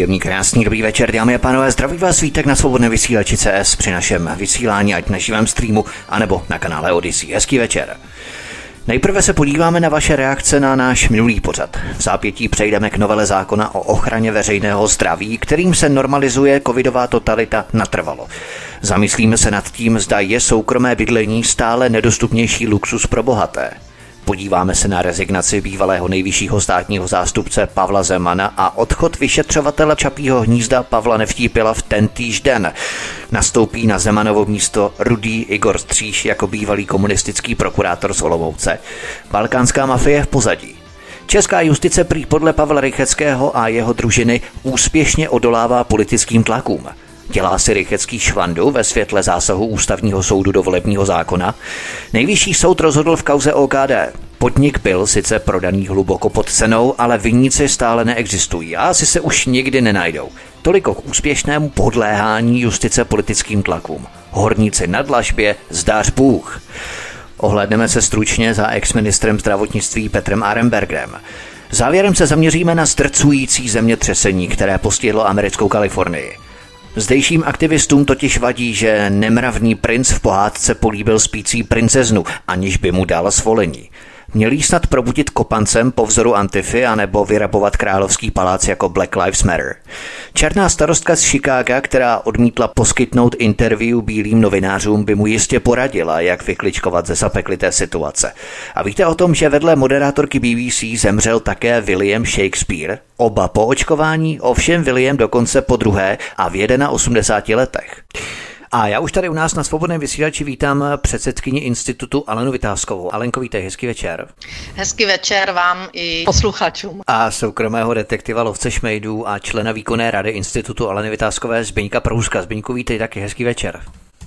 Příjemný, krásný, dobrý večer, dámy a pánové. Zdraví vás vítek na svobodné vysílači CS při našem vysílání, ať na živém streamu, anebo na kanále Odyssey. Hezký večer. Nejprve se podíváme na vaše reakce na náš minulý pořad. V zápětí přejdeme k novele zákona o ochraně veřejného zdraví, kterým se normalizuje covidová totalita natrvalo. Zamyslíme se nad tím, zda je soukromé bydlení stále nedostupnější luxus pro bohaté. Podíváme se na rezignaci bývalého nejvyššího státního zástupce Pavla Zemana a odchod vyšetřovatele Čapího hnízda Pavla Nevtípila v tentýž den. Nastoupí na Zemanovo místo Rudý Igor Stříž jako bývalý komunistický prokurátor z Olomouce. Balkánská mafie v pozadí. Česká justice prý podle Pavla Rycheckého a jeho družiny úspěšně odolává politickým tlakům. Dělá si Rychecký švandu ve světle zásahu ústavního soudu do volebního zákona? Nejvyšší soud rozhodl v kauze OKD. Podnik byl sice prodaný hluboko pod cenou, ale vinníci stále neexistují a asi se už nikdy nenajdou. Toliko k úspěšnému podléhání justice politickým tlakům. Horníci na dlažbě, zdář Bůh. Ohledneme se stručně za ex-ministrem zdravotnictví Petrem Arembergem. Závěrem se zaměříme na strcující zemětřesení, které postihlo americkou Kalifornii. Zdejším aktivistům totiž vadí, že nemravný princ v pohádce políbil spící princeznu, aniž by mu dal svolení. Měl snad probudit kopancem po vzoru Antify anebo vyrabovat královský palác jako Black Lives Matter. Černá starostka z Chicaga, která odmítla poskytnout interview bílým novinářům, by mu jistě poradila, jak vykličkovat ze zapeklité situace. A víte o tom, že vedle moderátorky BBC zemřel také William Shakespeare? Oba po očkování, ovšem William dokonce po druhé a v 81 letech. A já už tady u nás na svobodném vysílači vítám předsedkyni institutu Alenu Vytázkovou. Alenko, vítej, hezký večer. Hezký večer vám i posluchačům. A soukromého detektiva lovce šmejdů a člena výkonné rady institutu Aleny Vytázkové Zbyňka Prouska. Zbyňku, vítej taky, hezký večer.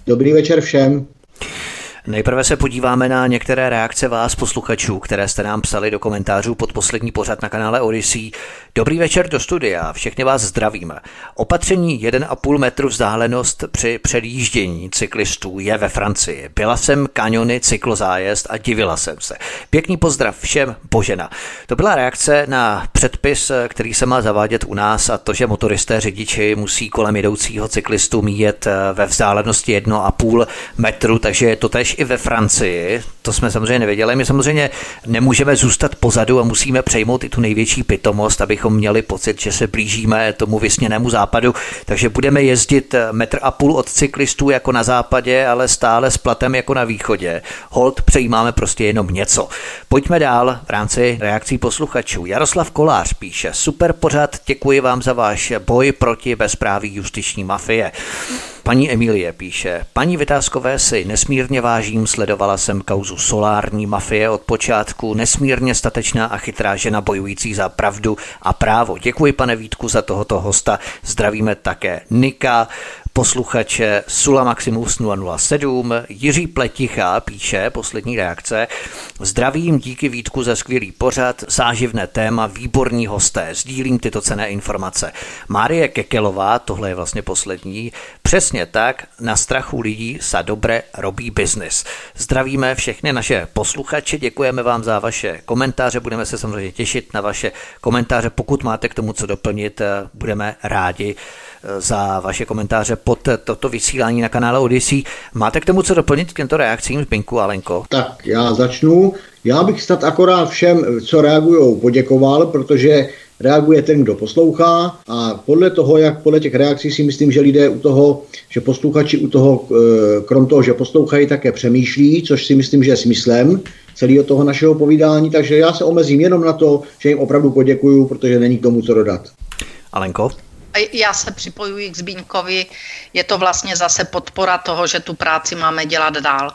Dobrý večer všem. Nejprve se podíváme na některé reakce vás posluchačů, které jste nám psali do komentářů pod poslední pořad na kanále Odyssey. Dobrý večer do studia, všechny vás zdravím. Opatření 1,5 metru vzdálenost při předjíždění cyklistů je ve Francii. Byla jsem kaniony cyklozájezd a divila jsem se. Pěkný pozdrav všem, Božena. To byla reakce na předpis, který se má zavádět u nás a to, že motoristé řidiči musí kolem jedoucího cyklistu míjet ve vzdálenosti 1,5 metru, takže je to tež i ve Francii, to jsme samozřejmě nevěděli. My samozřejmě nemůžeme zůstat pozadu a musíme přejmout i tu největší pitomost, abychom měli pocit, že se blížíme tomu vysněnému západu. Takže budeme jezdit metr a půl od cyklistů jako na západě, ale stále s platem jako na východě. Hold přejímáme prostě jenom něco. Pojďme dál v rámci reakcí posluchačů. Jaroslav Kolář píše, super pořad, děkuji vám za váš boj proti bezpráví justiční mafie. Paní Emilie píše, paní Vytázkové si nesmírně vážím, sledovala jsem kauzu solární mafie od počátku, nesmírně statečná a chytrá žena bojující za pravdu a právo. Děkuji pane Vítku za tohoto hosta, zdravíme také Nika, posluchače Sula Maximus 007, Jiří Pleticha píše, poslední reakce, zdravím, díky Vítku za skvělý pořad, záživné téma, výborní hosté, sdílím tyto cené informace. Márie Kekelová, tohle je vlastně poslední, přesně tak, na strachu lidí sa dobré robí biznis. Zdravíme všechny naše posluchače, děkujeme vám za vaše komentáře, budeme se samozřejmě těšit na vaše komentáře, pokud máte k tomu co doplnit, budeme rádi za vaše komentáře pod toto vysílání na kanále Odyssey. Máte k tomu co doplnit k těmto reakcím, Zbinku Alenko? Tak já začnu. Já bych snad akorát všem, co reagují, poděkoval, protože reaguje ten, kdo poslouchá a podle toho, jak podle těch reakcí si myslím, že lidé u toho, že posluchači u toho, eh, krom toho, že poslouchají, také přemýšlí, což si myslím, že je smyslem celého toho našeho povídání, takže já se omezím jenom na to, že jim opravdu poděkuju, protože není k tomu co dodat. Alenko? Já se připojuji k Zbíňkovi. Je to vlastně zase podpora toho, že tu práci máme dělat dál.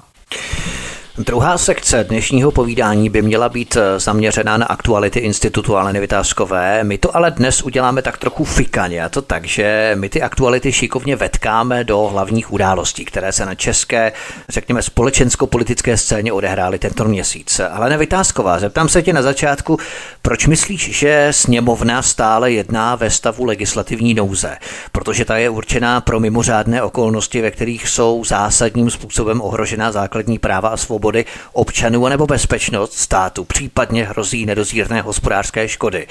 Druhá sekce dnešního povídání by měla být eh, zaměřená na aktuality institutu Aleny Vytázkové. My to ale dnes uděláme tak trochu fikaně, a to tak, že my ty aktuality šikovně vetkáme do hlavních událostí, které se na české, řekněme, společensko-politické scéně odehrály tento měsíc. Alena Vytázková, zeptám se tě na začátku, proč myslíš, že sněmovna stále jedná ve stavu legislativní nouze? Protože ta je určená pro mimořádné okolnosti, ve kterých jsou zásadním způsobem ohrožená základní práva a svobody svobody občanů nebo bezpečnost státu, případně hrozí nedozírné hospodářské škody.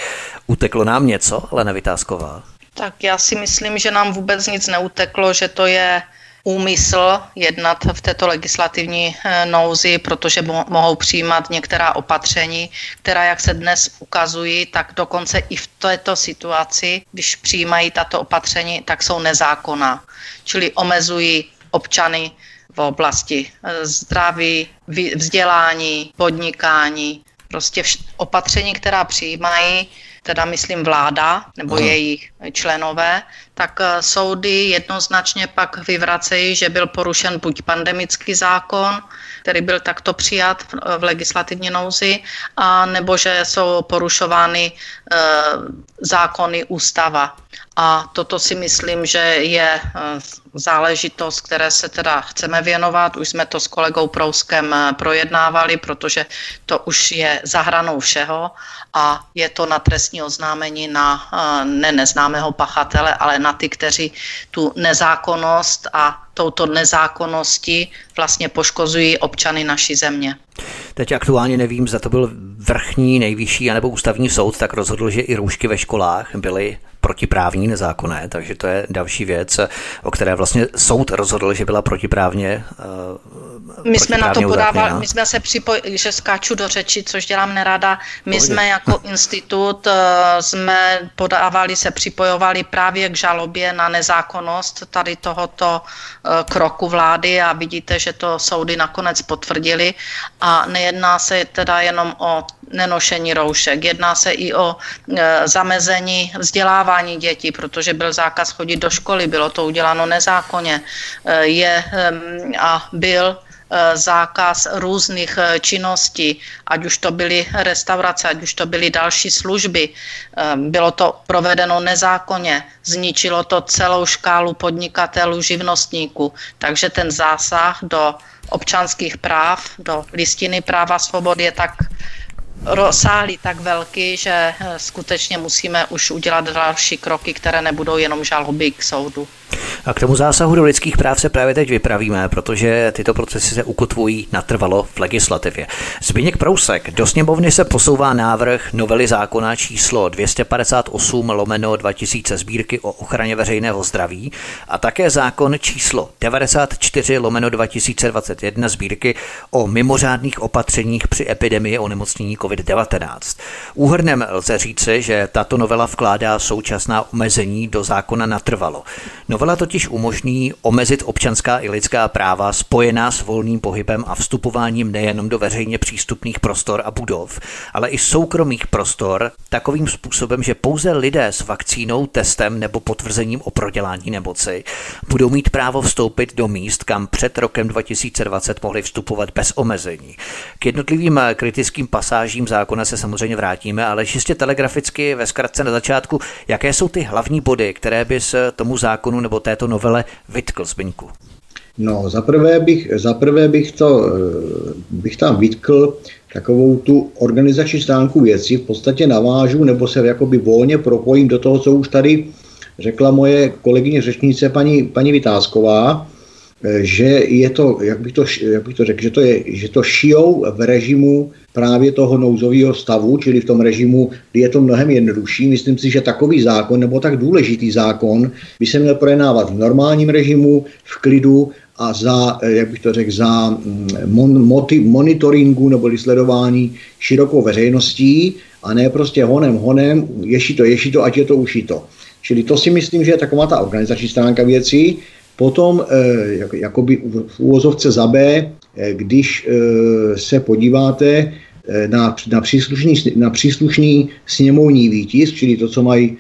Uteklo nám něco, Lena Vytázková? Tak já si myslím, že nám vůbec nic neuteklo, že to je úmysl jednat v této legislativní eh, nouzi, protože mohou přijímat některá opatření, která, jak se dnes ukazují, tak dokonce i v této situaci, když přijímají tato opatření, tak jsou nezákonná. Čili omezují občany v oblasti eh, zdraví, vzdělání, podnikání, prostě vš- opatření, která přijímají, teda myslím vláda nebo Aha. její členové, tak eh, soudy jednoznačně pak vyvracejí, že byl porušen buď pandemický zákon, který byl takto přijat v, v legislativní nouzi, a nebo že jsou porušovány e, zákony ústava. A toto si myslím, že je e, záležitost, které se teda chceme věnovat. Už jsme to s kolegou Prouskem projednávali, protože to už je za hranou všeho a je to na trestní oznámení na ne neznámého pachatele, ale na ty, kteří tu nezákonnost a touto nezákonností vlastně poškozují občany naší země. Teď aktuálně nevím, za to byl vrchní, nejvyšší anebo ústavní soud, tak rozhodl, že i roušky ve školách byly protiprávní, nezákonné, takže to je další věc, o které vlastně soud rozhodl, že byla protiprávně uh, My jsme na to podávali, my jsme se připojili, že skáču do řeči, což dělám nerada, my Pohodě. jsme jako institut uh, jsme podávali, se připojovali právě k žalobě na nezákonnost tady tohoto uh, kroku vlády a vidíte, že to soudy nakonec potvrdili. A nejedná se teda jenom o nenošení roušek. Jedná se i o e, zamezení vzdělávání dětí, protože byl zákaz chodit do školy, bylo to uděláno nezákonně. E, je a byl e, zákaz různých činností, ať už to byly restaurace, ať už to byly další služby. Bylo to provedeno nezákonně, zničilo to celou škálu podnikatelů, živnostníků. Takže ten zásah do občanských práv, do listiny práva svobod je tak rozsáhlý, tak velký, že eh, skutečně musíme už udělat další kroky, které nebudou jenom žaloby k soudu. A k tomu zásahu do lidských práv se právě teď vypravíme, protože tyto procesy se ukotvují natrvalo v legislativě. Zbigněk Prousek, do sněmovny se posouvá návrh novely zákona číslo 258 lomeno 2000 sbírky o ochraně veřejného zdraví a také zákon číslo 94 lomeno 2021 sbírky o mimořádných opatřeních při epidemii onemocnění COVID-19. Úhrnem lze říci, že tato novela vkládá současná omezení do zákona natrvalo. Novela totiž umožní omezit občanská i lidská práva spojená s volným pohybem a vstupováním nejenom do veřejně přístupných prostor a budov, ale i soukromých prostor takovým způsobem, že pouze lidé s vakcínou, testem nebo potvrzením o prodělání nemoci budou mít právo vstoupit do míst, kam před rokem 2020 mohli vstupovat bez omezení. K jednotlivým kritickým pasážím zákona se samozřejmě vrátíme, ale čistě telegraficky ve zkratce na začátku, jaké jsou ty hlavní body, které by se tomu zákonu nebo této novele vytkl, Zbyňku? No, zaprvé bych, zaprvé bych, to, eh, bych tam vytkl takovou tu organizační stránku věci, v podstatě navážu nebo se jakoby volně propojím do toho, co už tady řekla moje kolegyně řečnice paní, paní Vytázková, eh, že je to, jak bych to, jak bych to řekl, že to, je, že to šijou v režimu právě toho nouzového stavu, čili v tom režimu, kdy je to mnohem jednodušší. Myslím si, že takový zákon nebo tak důležitý zákon by se měl projednávat v normálním režimu, v klidu a za, jak bych to řekl, za mm, mon, moti, monitoringu nebo sledování širokou veřejností a ne prostě honem, honem, ješi to, ješi to, ať je to ušito. Čili to si myslím, že je taková ta organizační stránka věcí. Potom, eh, jak, jakoby v úvozovce za B, eh, když se podíváte na, na, příslušný, na příslušný sněmovní výtisk, čili to, co mají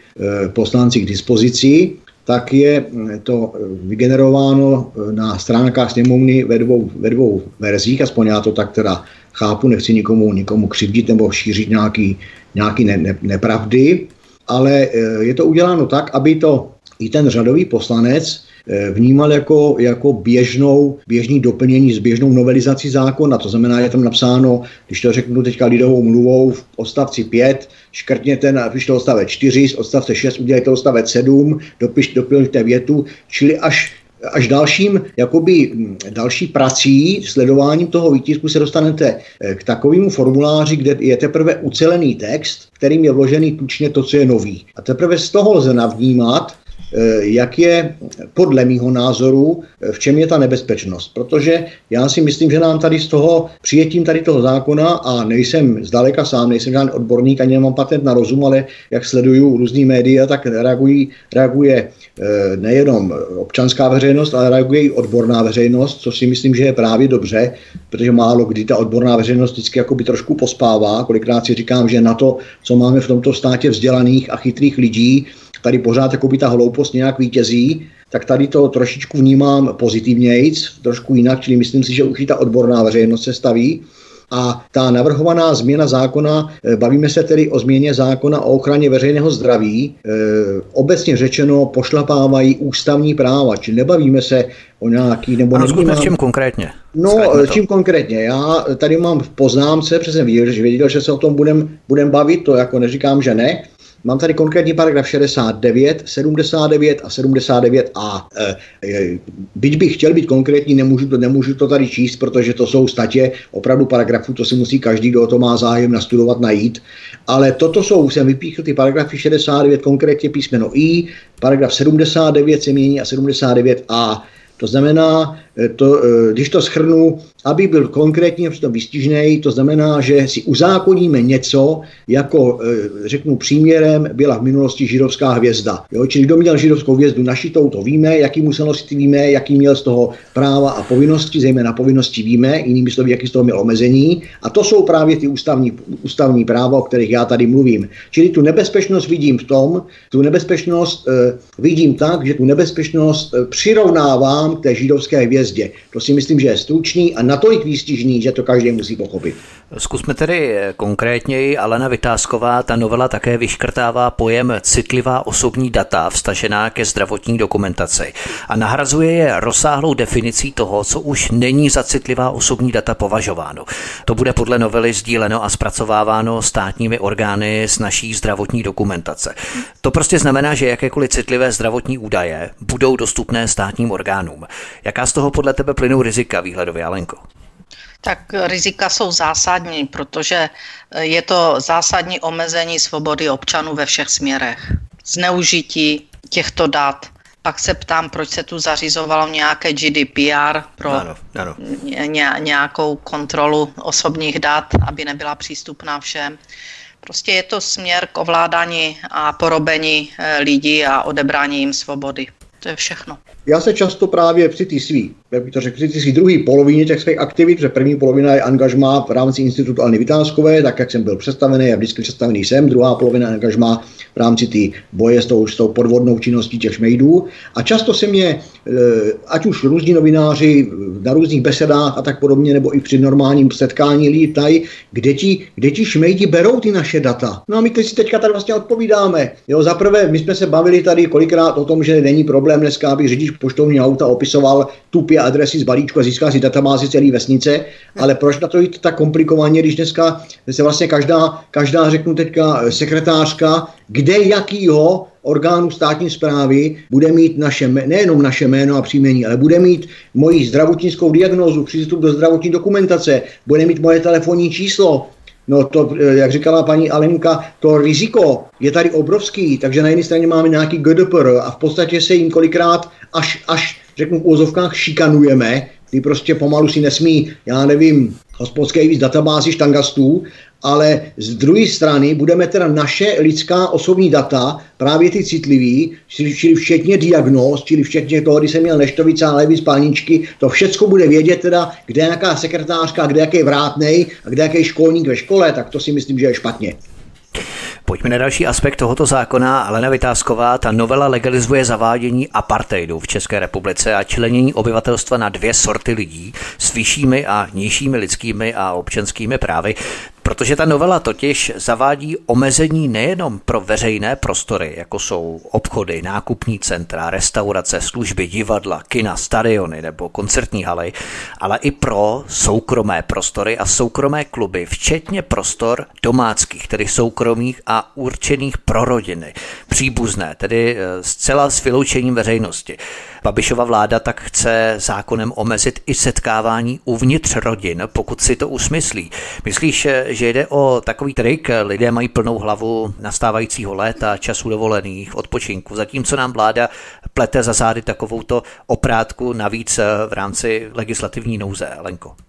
poslanci k dispozici, tak je to vygenerováno na stránkách sněmovny ve dvou, ve dvou verzích, aspoň já to tak teda chápu, nechci nikomu, nikomu křivdit nebo šířit nějaký, nějaký ne, ne, nepravdy, ale je to uděláno tak, aby to i ten řadový poslanec Eh, vnímal jako, jako běžnou, běžný doplnění s běžnou novelizací zákona. To znamená, je tam napsáno, když to řeknu teďka lidovou mluvou, v odstavci 5, škrtněte, napište odstavec 4, z odstavce 6 udělejte odstavec 7, dopiš, doplňte větu, čili až až dalším, jakoby další prací, sledováním toho výtisku se dostanete eh, k takovému formuláři, kde je teprve ucelený text, kterým je vložený tučně to, co je nový. A teprve z toho lze navnímat, Eh, jak je podle mýho názoru, eh, v čem je ta nebezpečnost. Protože já si myslím, že nám tady z toho přijetím tady toho zákona, a nejsem zdaleka sám, nejsem žádný odborník, ani nemám patent na rozum, ale jak sleduju různý média, tak reagují, reaguje eh, nejenom občanská veřejnost, ale reaguje i odborná veřejnost, což si myslím, že je právě dobře, protože málo kdy ta odborná veřejnost vždycky jakoby trošku pospává. Kolikrát si říkám, že na to, co máme v tomto státě vzdělaných a chytrých lidí, tady pořád jako by ta hloupost nějak vítězí, tak tady to trošičku vnímám pozitivnějc, trošku jinak, čili myslím si, že už i ta odborná veřejnost se staví. A ta navrhovaná změna zákona, eh, bavíme se tedy o změně zákona o ochraně veřejného zdraví, e, obecně řečeno pošlapávají ústavní práva, či nebavíme se o nějaký... Nebo ano, nevnímám... čím konkrétně? No, čím konkrétně? Já tady mám v poznámce, přesně věděl, že věděl, že se o tom budem, budem bavit, to jako neříkám, že ne, Mám tady konkrétní paragraf 69, 79 a 79a. E, e, byť bych chtěl být konkrétní, nemůžu to, nemůžu to tady číst, protože to jsou statě opravdu paragrafů, to si musí každý, kdo to má zájem nastudovat, najít. Ale toto jsou, jsem vypíchl ty paragrafy 69, konkrétně písmeno I, paragraf 79 se mění a 79a. To znamená, to, e, když to schrnu, aby byl konkrétně přitom vystižný, to znamená, že si uzákoníme něco, jako e, řeknu příměrem, byla v minulosti židovská hvězda. Jo? Čili kdo měl židovskou hvězdu našitou, to víme, jaký musel nosit víme, jaký měl z toho práva a povinnosti, zejména povinnosti víme, jinými slovy, jaký z toho měl omezení. A to jsou právě ty ústavní, ústavní práva, o kterých já tady mluvím. Čili tu nebezpečnost vidím v tom, tu nebezpečnost vidím tak, že tu nebezpečnost e, přirovnávám k té židovské hvězdě. To si myslím, že je stručný a natolik výstižný, že to každý musí pochopit. Zkusme tedy konkrétněji. Alena Vytázková, ta novela také vyškrtává pojem citlivá osobní data vstažená ke zdravotní dokumentaci a nahrazuje je rozsáhlou definicí toho, co už není za citlivá osobní data považováno. To bude podle novely sdíleno a zpracováváno státními orgány s naší zdravotní dokumentace. To prostě znamená, že jakékoliv citlivé zdravotní údaje budou dostupné státním orgánům. Jaká z toho podle tebe plynou rizika výhledově, Alenko? Tak rizika jsou zásadní, protože je to zásadní omezení svobody občanů ve všech směrech. Zneužití těchto dat. Pak se ptám, proč se tu zařizovalo nějaké GDPR pro ano, ano. Ně, nějakou kontrolu osobních dat, aby nebyla přístupná všem. Prostě je to směr k ovládání a porobení eh, lidí a odebrání jim svobody. To je všechno. Já se často právě při té svý, jak bych to řekl, při svý druhé polovině těch svých aktivit, protože první polovina je angažmá v rámci Institutu Alny Vytázkové, tak jak jsem byl představený, a vždycky představený jsem, druhá polovina angažmá v rámci té boje s tou, s tou podvodnou činností těch šmejdů. A často se mě, eh, ať už různí novináři na různých besedách a tak podobně, nebo i při normálním setkání lidi ptají, kde ti, kde ti šmejdi berou ty naše data. No a my si teďka tady vlastně odpovídáme. Jo, zaprvé, my jsme se bavili tady kolikrát o tom, že není problém dneska, aby řidič poštovní auta opisoval tupě adresy z balíčku a získá si databázi celé vesnice, ale proč na to jít tak komplikovaně, když dneska se vlastně každá, každá řeknu teďka sekretářka, kde jakýho orgánu státní zprávy bude mít naše, nejenom naše jméno a příjmení, ale bude mít moji zdravotnickou diagnózu, přístup do zdravotní dokumentace, bude mít moje telefonní číslo, No to, jak říkala paní Alenka, to riziko je tady obrovský, takže na jedné straně máme nějaký GDPR a v podstatě se jim kolikrát až, až řeknu v úzovkách šikanujeme, ty prostě pomalu si nesmí, já nevím, hospodské víc databázi štangastů, ale z druhé strany budeme teda naše lidská osobní data, právě ty citlivý, čili včetně diagnóz, čili včetně toho, kdy jsem měl neštovice a levý spalničky, to všecko bude vědět teda, kde je nějaká sekretářka, kde jaký vrátnej a kde jaký školník ve škole, tak to si myslím, že je špatně. Pojďme na další aspekt tohoto zákona. Alena Vytázková, ta novela legalizuje zavádění apartheidu v České republice a členění obyvatelstva na dvě sorty lidí s vyššími a nižšími lidskými a občanskými právy. Protože ta novela totiž zavádí omezení nejenom pro veřejné prostory, jako jsou obchody, nákupní centra, restaurace, služby, divadla, kina, stadiony nebo koncertní haly, ale i pro soukromé prostory a soukromé kluby, včetně prostor domáckých, tedy soukromých a určených pro rodiny, příbuzné, tedy eh, zcela s vyloučením veřejnosti. Babišova vláda tak chce zákonem omezit i setkávání uvnitř rodin, pokud si to usmyslí. Myslíš, že jde o takový trik, lidé mají plnou hlavu nastávajícího léta, času dovolených, odpočinku, zatímco nám vláda plete za zády takovouto oprátku navíc v rámci legislativní nouze, Lenko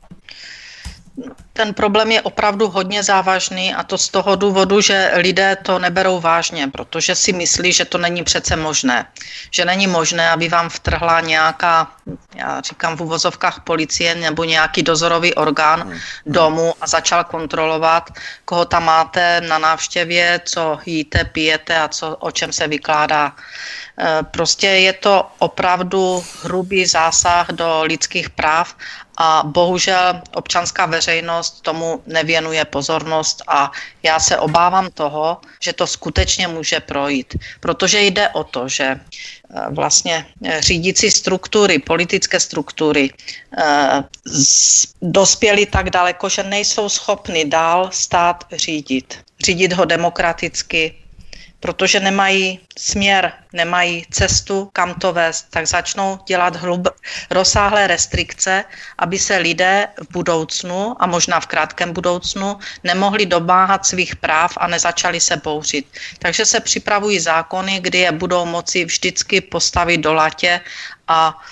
ten problém je opravdu hodně závažný a to z toho důvodu, že lidé to neberou vážně, protože si myslí, že to není přece možné. Že není možné, aby vám vtrhla nějaká, já říkám v uvozovkách policie nebo nějaký dozorový orgán hmm. domů a začal kontrolovat, koho tam máte na návštěvě, co jíte, pijete a co, o čem se vykládá. E, prostě je to opravdu hrubý zásah do lidských práv a bohužel občanská veřejnost tomu nevěnuje pozornost a já se obávám toho, že to skutečně může projít, protože jde o to, že eh, vlastně eh, řídící struktury, politické struktury eh, dospěly tak daleko, že nejsou schopny dál stát řídit. Řídit ho demokraticky, protože nemají směr, nemají cestu, kam to vést, tak začnou dělat hlub, rozsáhlé restrikce, aby se lidé v budoucnu a možná v krátkém budoucnu nemohli domáhat svých práv a nezačali se bouřit. Takže se připravují zákony, kdy je budou moci vždycky postavit do latě a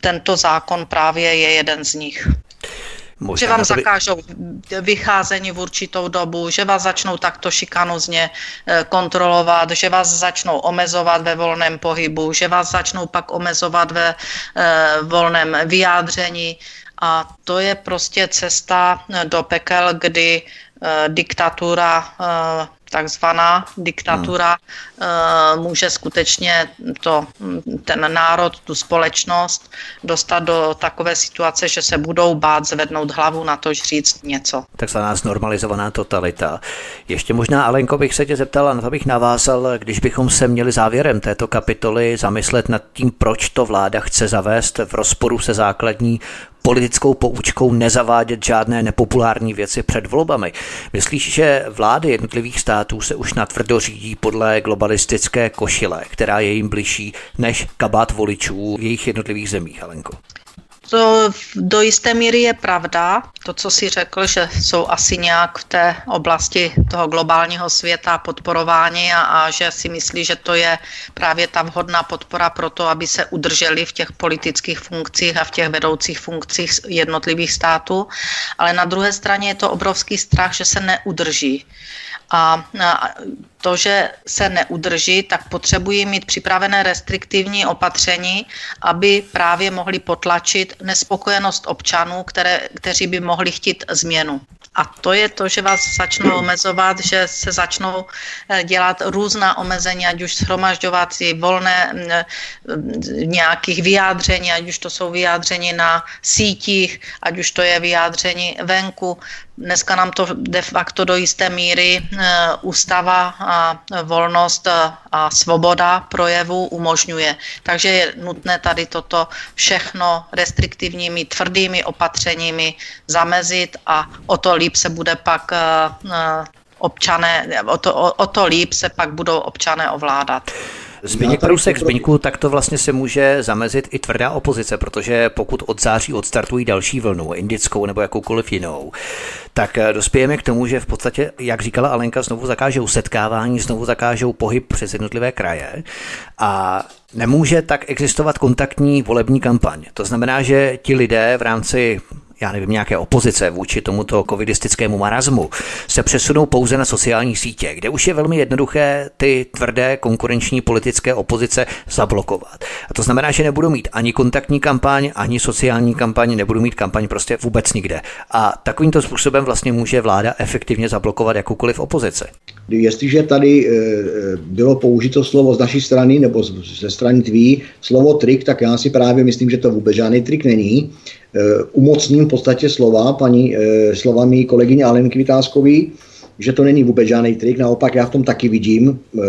tento zákon právě je jeden z nich. Možná že vám by... zakážou vycházení v určitou dobu, že vás začnou takto šikanozně eh, kontrolovat, že vás začnou omezovat ve volném pohybu, že vás začnou pak omezovat ve eh, volném vyjádření. A to je prostě cesta eh, do pekel, kdy diktatura takzvaná diktatura hmm. může skutečně to, ten národ, tu společnost dostat do takové situace, že se budou bát zvednout hlavu na to říct něco. Takzvaná znormalizovaná totalita. Ještě možná, Alenko, bych se tě zeptal, na to bych navázal, když bychom se měli závěrem této kapitoly zamyslet nad tím, proč to vláda chce zavést v rozporu se základní politickou poučkou nezavádět žádné nepopulární věci před volbami. Myslíš, že vlády jednotlivých států se už natvrdo řídí podle globalistické košile, která je jim bližší než kabát voličů v jejich jednotlivých zemích, Alenko? To do jisté míry je pravda, to, co si řekl, že jsou asi nějak v té oblasti toho globálního světa podporováni a, a že si myslí, že to je právě ta vhodná podpora pro to, aby se udrželi v těch politických funkcích a v těch vedoucích funkcích jednotlivých států. Ale na druhé straně je to obrovský strach, že se neudrží. A to, že se neudrží, tak potřebují mít připravené restriktivní opatření, aby právě mohli potlačit nespokojenost občanů, které, kteří by mohli chtít změnu. A to je to, že vás začnou omezovat, že se začnou eh, dělat různá omezení, ať už shromažďovací, volné nějakých vyjádření, ať už to jsou vyjádření na sítích, ať už to je vyjádření venku. Dneska nám to de facto do jisté míry eh, ústava a volnost a svoboda projevu umožňuje. Takže je nutné tady toto všechno restriktivními, tvrdými opatřeními zamezit a o to líp se bude pak eh, občané, o to, o, o to líp se pak budou občané ovládat. Zbigněk Prousek, Zbyňku, tak to vlastně se může zamezit i tvrdá opozice, protože pokud od září odstartují další vlnu, indickou nebo jakoukoliv jinou, tak eh, dospějeme k tomu, že v podstatě, jak říkala Alenka, znovu zakážou setkávání, znovu zakážou pohyb přes jednotlivé kraje a nemůže tak existovat kontaktní volební kampaň. To znamená, že ti lidé v rámci já nevím, nějaké opozice vůči tomuto covidistickému marazmu, se přesunou pouze na sociální sítě, kde už je velmi jednoduché ty tvrdé konkurenční politické opozice zablokovat. A to znamená, že nebudou mít ani kontaktní kampaň, ani sociální kampaň, nebudou mít kampaň prostě vůbec nikde. A takovýmto způsobem vlastně může vláda efektivně zablokovat jakoukoliv opozici. Jestliže tady e, e, bylo použito slovo z naší strany nebo ze strany tvý, slovo trik, tak já si právě myslím, že to vůbec žádný trik není. Eh, umocním v podstatě slova paní, eh, slovami kolegyně Alenky Vytázkový, že to není vůbec žádný trik, naopak já v tom taky vidím eh,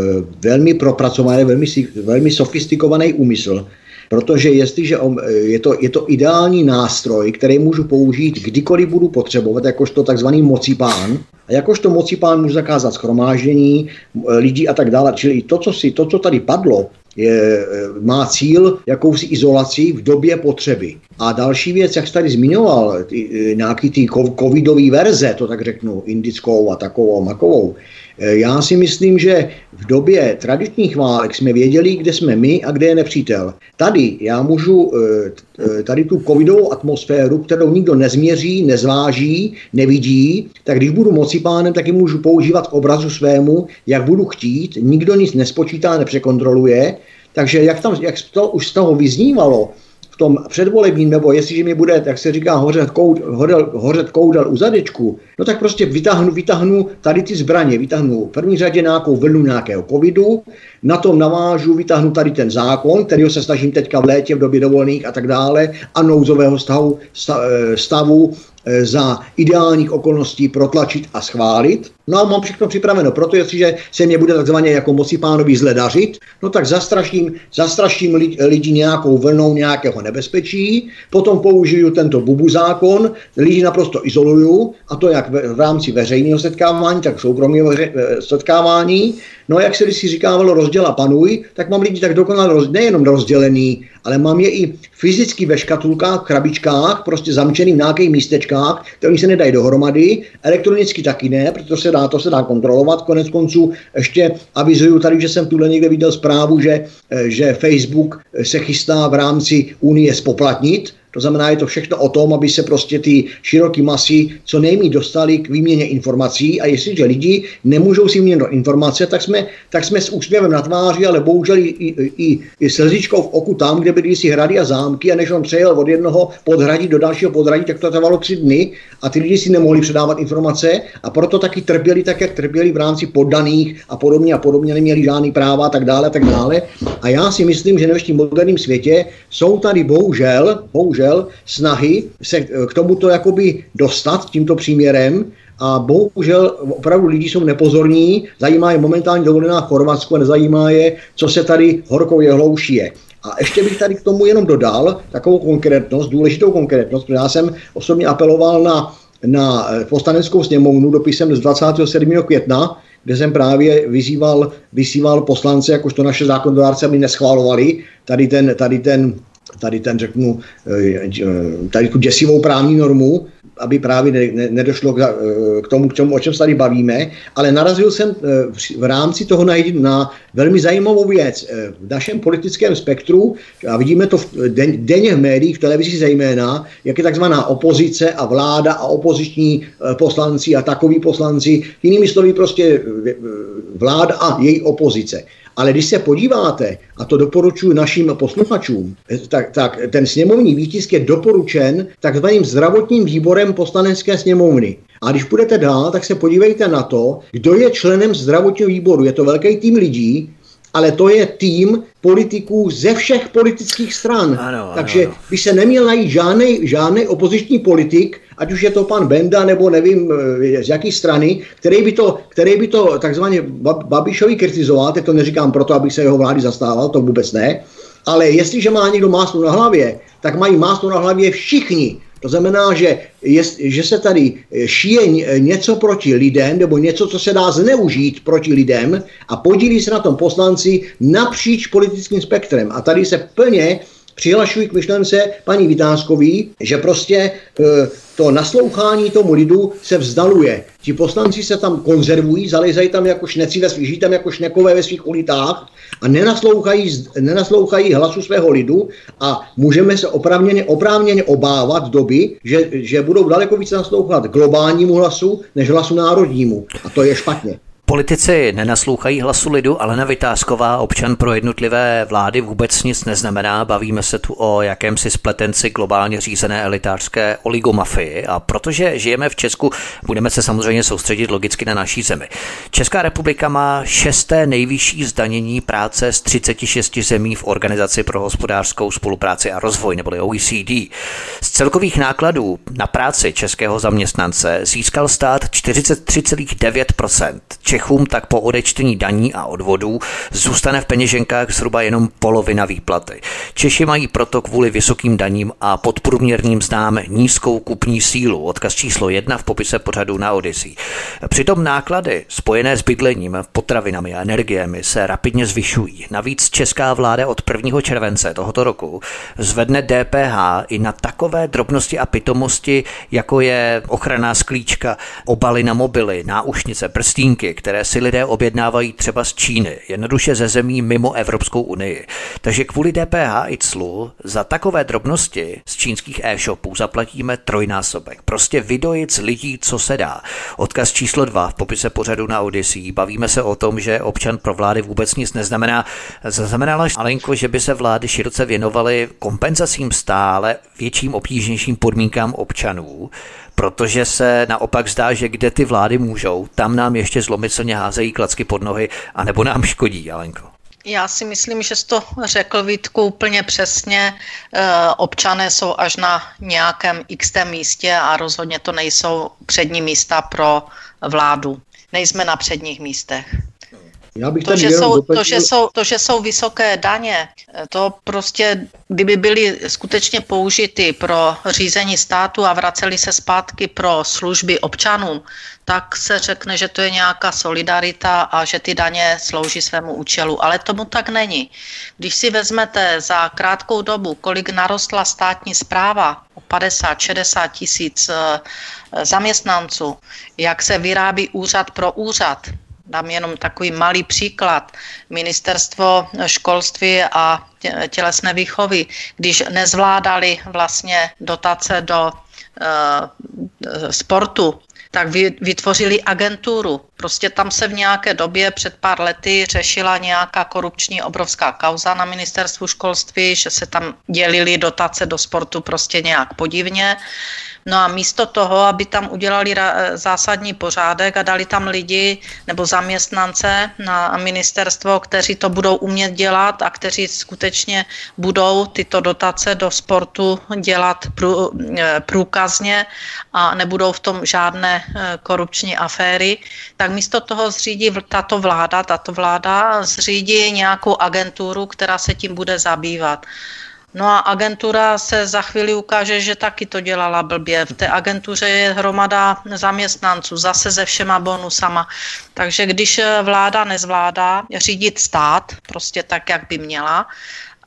velmi propracovaný, velmi, velmi sofistikovaný úmysl, protože jestliže je to, je to ideální nástroj, který můžu použít kdykoliv budu potřebovat, jakožto takzvaný mocipán, a jakožto mocipán můžu zakázat schromáždění lidí a tak dále. Čili to, co, si, to, co tady padlo, je, má cíl jakousi izolaci v době potřeby. A další věc, jak jsi tady zmiňoval, ty, e, nějaký ty covidové verze, to tak řeknu, indickou a takovou, makovou, e, já si myslím, že v době tradičních válek jsme věděli, kde jsme my a kde je nepřítel. Tady já můžu e, tady tu covidovou atmosféru, kterou nikdo nezměří, nezváží, nevidí, tak když budu moci pánem, tak ji můžu používat k obrazu svému, jak budu chtít, nikdo nic nespočítá, nepřekontroluje, takže jak, tam, jak to už z toho vyznívalo, tom předvolebním, nebo jestliže mi bude, jak se říká, hořet, koud, hořet, hořet koudel u zadečku, no tak prostě vytáhnu, vytáhnu tady ty zbraně, vytáhnu v první řadě nějakou vlnu nějakého covidu, na tom navážu, vytáhnu tady ten zákon, který se snažím teďka v létě, v době dovolených a tak dále, a nouzového stavu, stavu Eh, za ideálních okolností protlačit a schválit. No a mám všechno připraveno, proto jestliže se mě bude takzvaně jako moci pánovi zle dařit, no tak zastraším, zastraším lidi nějakou vlnou nějakého nebezpečí, potom použiju tento bubu zákon, lidi naprosto izoluju, a to jak v rámci veřejného setkávání, tak soukromého eh, setkávání. No jak se si říkávalo rozděl a panuj, tak mám lidi tak dokonale roz, nejenom rozdělený, ale mám je i fyzicky ve škatulkách, krabičkách, prostě zamčený v nějakých místečkách, které se nedají dohromady, elektronicky taky ne, protože to se dá, to se dá kontrolovat. Konec konců ještě avizuju tady, že jsem tuhle někde viděl zprávu, že, eh, že Facebook se chystá v rámci Unie spoplatnit to znamená, je to všechno o tom, aby se prostě ty široké masy co nejméně dostali k výměně informací a jestliže lidi nemůžou si měnit informace, tak jsme, tak jsme s úsměvem na tváři, ale bohužel i, i, i, i slzičkou v oku tam, kde byly si hrady a zámky a než on přejel od jednoho podhradí do dalšího podhradí, tak to trvalo tři dny a ty lidi si nemohli předávat informace a proto taky trpěli tak, jak trpěli v rámci poddaných a podobně a podobně, neměli žádný práva a tak dále a tak dále. A já si myslím, že v dnešním moderním světě jsou tady bohužel, bohužel bohužel snahy se k tomuto jakoby dostat tímto příměrem a bohužel opravdu lidi jsou nepozorní, zajímá je momentálně dovolená v Chorvatsku a nezajímá je, co se tady horkou jehlouší je. A ještě bych tady k tomu jenom dodal takovou konkrétnost, důležitou konkrétnost, protože já jsem osobně apeloval na, na poslaneckou sněmovnu dopisem z 27. května, kde jsem právě vyzýval, vyzýval poslance, jakožto naše zákonodárce, aby neschválovali tady ten, tady ten tady ten, řeknu, eh, tady tu děsivou právní normu, aby právě ne, ne, nedošlo k, eh, k tomu, k čemu, o čem se tady bavíme, ale narazil jsem eh, v rámci toho najít na velmi zajímavou věc. V našem politickém spektru, a vidíme to v den, denně v médiích, v televizi zejména, jak je takzvaná opozice a vláda a opoziční poslanci a takoví poslanci, jinými slovy prostě vláda a její opozice. Ale když se podíváte, a to doporučuji našim posluchačům, tak, tak ten sněmovní výtisk je doporučen takzvaným zdravotním výborem poslanecké sněmovny. A když budete dál, tak se podívejte na to, kdo je členem zdravotního výboru. Je to velký tým lidí, ale to je tým politiků ze všech politických stran. Ano, ano, Takže ano. by se neměl najít žádný, žádný opoziční politik, ať už je to pan Benda nebo nevím eh, z jaký strany, který by to, který by to takzvaně Babišovi kritizoval, teď to neříkám proto, abych se jeho vlády zastával, to vůbec ne, ale jestliže má někdo máslo na hlavě, tak mají máslo na hlavě všichni To znamená, že, je, že se tady šíje něco proti lidem, nebo něco, co se dá zneužít proti lidem a podílí se na tom poslanci napříč politickým spektrem. A tady se plně přihlašuji k myšlence paní Vitáskový, že prostě e, to naslouchání tomu lidu se vzdaluje. Ti poslanci se tam konzervují, zalezají tam jako šneci ve svých, žijí tam jako šnekové ve svých ulitách a nenaslouchají, nenaslouchají hlasu svého lidu a můžeme se oprávněně, oprávněně obávat doby, že, že budou daleko více naslouchat globálnímu hlasu než hlasu národnímu. A to je špatně. Politici nenaslouchají hlasu lidu, ale na Vytázková občan pro jednotlivé vlády vůbec nic neznamená. Bavíme se tu o jakémsi spletenci globálně řízené elitářské oligomafii a protože žijeme v Česku, budeme se samozřejmě soustředit logicky na naší zemi. Česká republika má šesté nejvyšší zdanění práce z 36 zemí v Organizaci pro hospodářskou spolupráci a rozvoj neboli OECD. Z celkových nákladů na práci českého zaměstnance získal stát 43,9%. Čechům tak po odečtení daní a odvodů zůstane v peněženkách zhruba jenom polovina výplaty. Češi mají proto kvůli vysokým daním a podprůměrným znám nízkou kupní sílu. Odkaz číslo jedna v popise pořadu na Odyssey. Přitom náklady spojené s bydlením, potravinami a energiemi se rapidně zvyšují. Navíc česká vláda od 1. července tohoto roku zvedne DPH i na takové drobnosti a pitomosti, jako je ochranná sklíčka, obaly na mobily, náušnice, prstínky, které si lidé objednávají třeba z Číny, jednoduše ze zemí mimo Evropskou unii. Takže kvůli DPH i clu za takové drobnosti z čínských e-shopů zaplatíme trojnásobek. Prostě vydojit z lidí, co se dá. Odkaz číslo dva v popise pořadu na Odyssey. Bavíme se o tom, že občan pro vlády vůbec nic neznamená. Zaznamenala Alenko, že by se vlády široce věnovaly kompenzacím stále větším obtížnějším podmínkám občanů protože se naopak zdá, že kde ty vlády můžou, tam nám ještě zlomyslně házejí klacky pod nohy, anebo nám škodí, Alenko. Já si myslím, že jsi to řekl Vítku úplně přesně. E, občané jsou až na nějakém x místě a rozhodně to nejsou přední místa pro vládu. Nejsme na předních místech. Já bych to, že jsou, to, že jsou, to, že jsou vysoké daně, to prostě, kdyby byly skutečně použity pro řízení státu a vraceli se zpátky pro služby občanům, tak se řekne, že to je nějaká solidarita a že ty daně slouží svému účelu. Ale tomu tak není. Když si vezmete za krátkou dobu, kolik narostla státní zpráva, o 50-60 tisíc eh, zaměstnanců, jak se vyrábí úřad pro úřad, Dám jenom takový malý příklad. Ministerstvo školství a tělesné výchovy, když nezvládali vlastně dotace do uh, sportu, tak vytvořili agenturu. Prostě tam se v nějaké době před pár lety řešila nějaká korupční obrovská kauza na ministerstvu školství, že se tam dělili dotace do sportu prostě nějak podivně. No a místo toho, aby tam udělali zásadní pořádek a dali tam lidi nebo zaměstnance na ministerstvo, kteří to budou umět dělat a kteří skutečně budou tyto dotace do sportu dělat prů, e, průkazně a nebudou v tom žádné e, korupční aféry, tak místo toho zřídí tato vláda, tato vláda zřídí nějakou agenturu, která se tím bude zabývat. No a agentura se za chvíli ukáže, že taky to dělala blbě. V té agentuře je hromada zaměstnanců, zase se všema bonusama. Takže když vláda nezvládá řídit stát, prostě tak, jak by měla,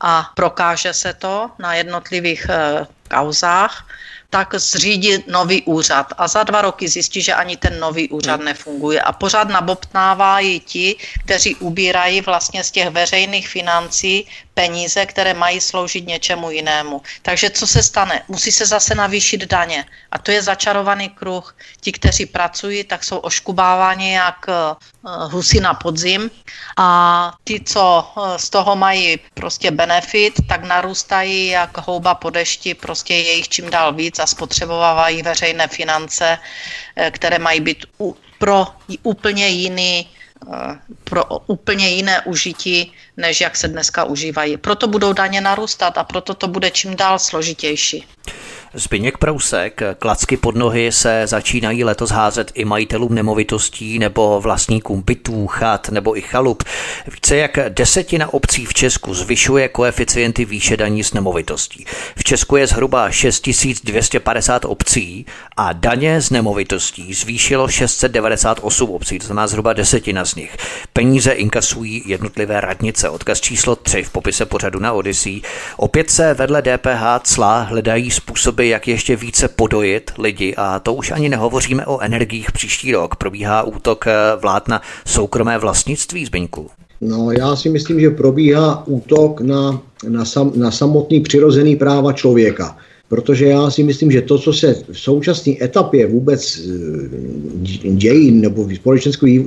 a prokáže se to na jednotlivých e, kauzách, tak zřídí nový úřad a za dva roky zjistí, že ani ten nový úřad hmm. nefunguje a pořád nabobtnávají ti, kteří ubírají vlastně z těch veřejných financí peníze, které mají sloužit něčemu jinému. Takže co se stane? Musí se zase navýšit daně. A to je začarovaný kruh. Ti, kteří pracují, tak jsou oškubáváni jak eh, husy na podzim a ti, co eh, z toho mají prostě benefit, tak narůstají jak houba po dešti, prostě je jich čím dál víc a spotřebovávají veřejné finance, eh, které mají být pro úplně jiný pro úplně jiné užití, než jak se dneska užívají. Proto budou daně narůstat a proto to bude čím dál složitější. Zbyněk Prousek, klacky pod nohy se začínají letos házet i majitelům nemovitostí nebo vlastníkům bytů, chat nebo i chalup. Více jak desetina obcí v Česku zvyšuje koeficienty výše daní z nemovitostí. V Česku je zhruba 6250 obcí a daně z nemovitostí zvýšilo 698 obcí, to znamená zhruba desetina z nich. Peníze inkasují jednotlivé radnice. Odkaz číslo 3 v popise pořadu na Odyssey. Opět se vedle DPH cla hledají způsoby, jak ještě více podojit lidi a to už ani nehovoříme o energiích příští rok. Probíhá útok eh, vlád na soukromé vlastnictví Zbyňku. No, já si myslím, že probíhá útok na, na, sam, na samotný přirozený práva člověka. Protože já si myslím, že to, co se v současné etapě vůbec eh, dějí nebo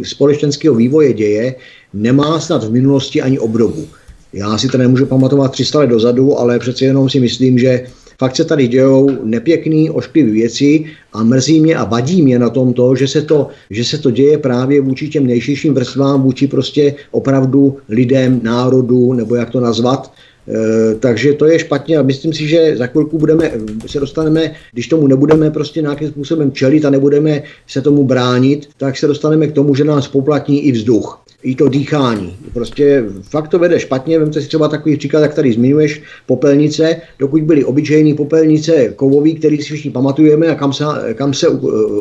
společenského vývoje děje, nemá snad v minulosti ani obdobu. Já si to nemůžu pamatovat 300 let dozadu, ale přece jenom si myslím, že fakt se tady dějou nepěkný, ošklivé věci a mrzí mě a vadí mě na tom to, že se to, že se to děje právě vůči těm nejširším vrstvám, vůči prostě opravdu lidem, národu, nebo jak to nazvat, E, takže to je špatně a myslím si, že za chvilku budeme, se dostaneme, když tomu nebudeme prostě nějakým způsobem čelit a nebudeme se tomu bránit, tak se dostaneme k tomu, že nás poplatní i vzduch i to dýchání. Prostě fakt to vede špatně. Vemte si třeba takový příklad, jak tady zmiňuješ, popelnice. Dokud byly obyčejné popelnice kovový, který si všichni pamatujeme a kam se, kam se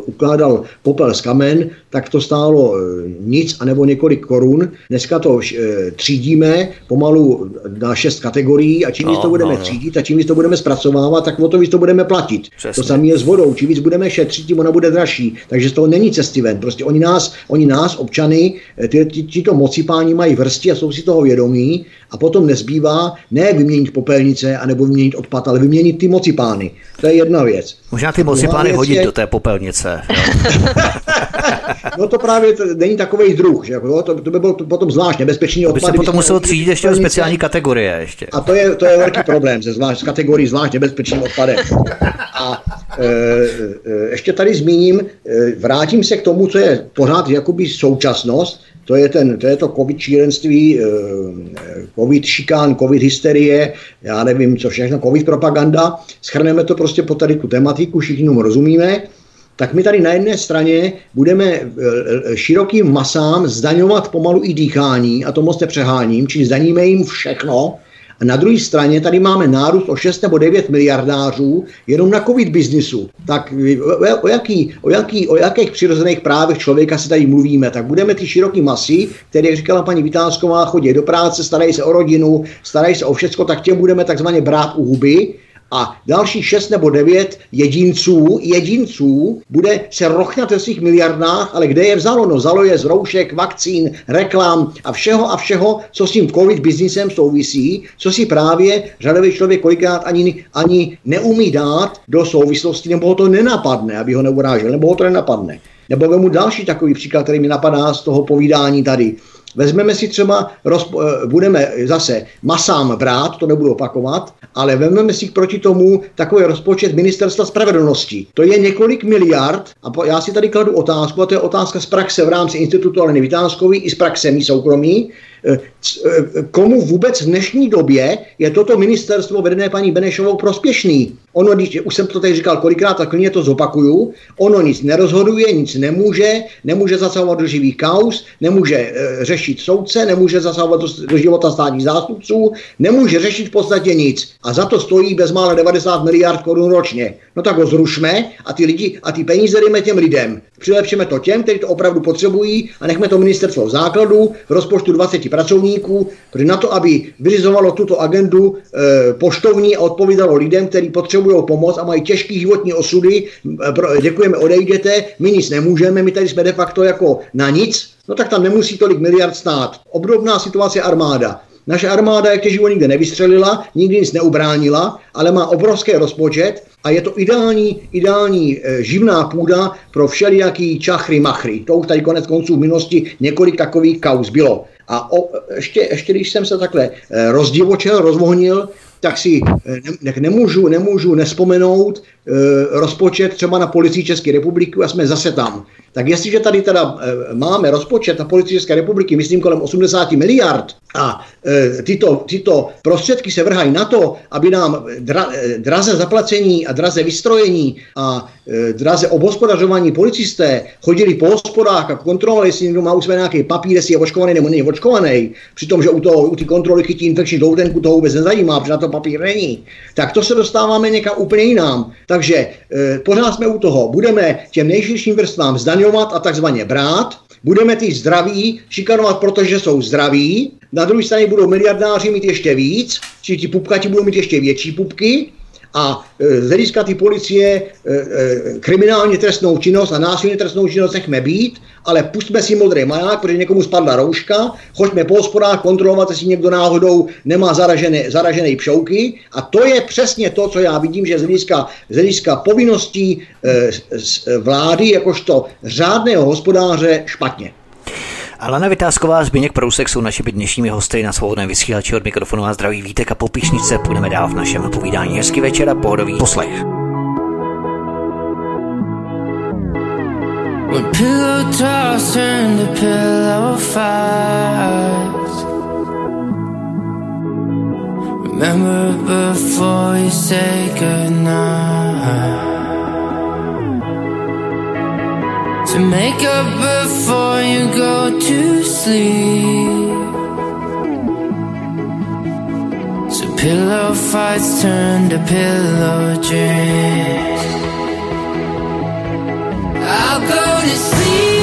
ukládal popel z kamen, tak to stálo e, nic anebo několik korun. Dneska to e, třídíme pomalu na šest kategorií a čím víc to no, budeme no, no. třídit a čím víc to budeme zpracovávat, tak o to víc to budeme platit. Přesně. To samé je s vodou. Čím víc budeme šetřit, tím ona bude dražší. Takže z toho není cesty ven. Prostě oni nás, oni nás občany, e, ty, ty, mocipáni mají vrsti a jsou si toho vědomí a potom nezbývá ne vyměnit popelnice anebo vyměnit odpad, ale vyměnit ty mocipány. To je jedna věc. Možná ty mocipány hodit je... do té popelnice. no to právě to není takový druh, že jako, to, to by bylo potom zvlášť nebezpečný odpad. To by se potom musel třídit ještě do speciální kategorie. Ještě. A to je, to je velký problém se zvlášť, s kategorií zvlášť nebezpečným odpadem. A e, e, ještě tady zmíním, e, vrátím se k tomu, co je pořád jakoby současnost, to je, ten, to je to covid šílenství, eh, covid šikán, covid hysterie, já nevím, co všechno, covid propaganda. Schrneme to prostě po tady tu tematiku, všichni mu rozumíme. Tak my tady na jedné straně budeme eh, širokým masám zdaňovat pomalu i dýchání, a to moc nepřeháním, čili zdaníme jim všechno, a na druhé straně tady máme nárůst o 6 nebo 9 miliardářů jenom na covid biznisu. Tak o, jaký, o, jaký, o jakých přirozených právech člověka se tady mluvíme? Tak budeme ty široký masy, které, jak říkala paní Vytázková, chodí do práce, starají se o rodinu, starají se o všechno, tak těm budeme takzvaně brát u huby a dalších šest nebo devět jedinců, jedinců bude se rochnat ve svých miliardách, ale kde je vzalo? No vzalo je z roušek, vakcín, reklam a všeho a všeho, co s tím covid biznisem souvisí, co si právě řadový člověk kolikrát ani, ani neumí dát do souvislosti, nebo ho to nenapadne, aby ho neurážel, nebo ho to nenapadne. Nebo vemu další takový příklad, který mi napadá z toho povídání tady. Vezmeme si třeba, rozpo, eh, budeme zase masám brát, to nebudu opakovat, ale vezmeme si proti tomu takový rozpočet ministerstva spravedlnosti. To je několik miliard a já si tady kladu otázku, a to je otázka z praxe v rámci institutu Aleny Vytázkový i z praxe mý soukromí, komu vůbec v dnešní době je toto ministerstvo vedené paní Benešovou prospěšný. Ono, když, už jsem to tady říkal kolikrát, tak klidně to zopakuju, ono nic nerozhoduje, nic nemůže, nemůže zasahovat do živých kaus, nemůže e, řešit soudce, nemůže zasahovat do, do života státních zástupců, nemůže řešit v podstatě nic. A za to stojí bezmále 90 miliard korun ročně. No tak ho zrušme a ty lidi a ty peníze dejme těm lidem. Přilepšeme to těm, kteří to opravdu potřebují a nechme to ministerstvo v základu v rozpočtu 20 pracovníků, protože na to, aby vyřizovalo tuto agendu e, poštovní a odpovídalo lidem, kteří potřebují pomoc a mají těžké životní osudy, e, pro, děkujeme, odejděte, my nic nemůžeme, my tady jsme de facto jako na nic, no tak tam nemusí tolik miliard stát. Obdobná situace armáda. Naše armáda, jak těživo nikde nevystřelila, nikdy nic neubránila, ale má obrovský rozpočet a je to ideální, ideální e, živná půda pro všelijaký čachry machry. To už tady konec konců v minulosti několik takových kauz bylo. A o, ještě, ještě když jsem se takhle eh, rozdivočil, rozvohnil, tak si eh, ne, nemůžu, nemůžu nespomenout rozpočet třeba na policii České republiky a jsme zase tam. Tak jestliže tady teda e, máme rozpočet na policii České republiky, myslím kolem 80 miliard, a e, tyto, tyto prostředky se vrhají na to, aby nám dra, draze zaplacení a draze vystrojení a draze obhospodařování policisté chodili po hospodách a kontrolovali, jestli někdo má u sebe nějaký papír, jestli je očkovaný nebo není očkovaný, přitom, že u, toho, u ty kontroly chytí infekční žloutenku, to vůbec nezajímá, protože na to papír není. Tak to se dostáváme někam úplně jinam. Takže e, pořád jsme u toho. Budeme těm nejširším vrstvám zdaňovat a takzvaně brát, budeme ty zdraví šikanovat, protože jsou zdraví, na druhé straně budou miliardáři mít ještě víc, či ti pupkati budou mít ještě větší pupky, a e, z hlediska ty policie e, e, kriminálně trestnou činnost a násilně trestnou činnost nechme být, ale pustme si modrý maják, protože někomu spadla rouška, choďme po hospodách kontrolovat, jestli někdo náhodou nemá zaražené, zaražené pšouky a to je přesně to, co já vidím, že z hlediska, z hlediska povinností vlády jakožto řádného hospodáře špatně. Alena Vytázková, Zběněk Prousek jsou naši dnešními hosty na svobodném vysílači od mikrofonu a zdraví Vítek a po píšničce půjdeme dál v našem povídání. Hezký večer a pohodový poslech. When pillow talks turn to pillow fights Remember before you say goodnight to make up before you go to sleep. So pillow fights turn to pillow dreams. I'll go to sleep.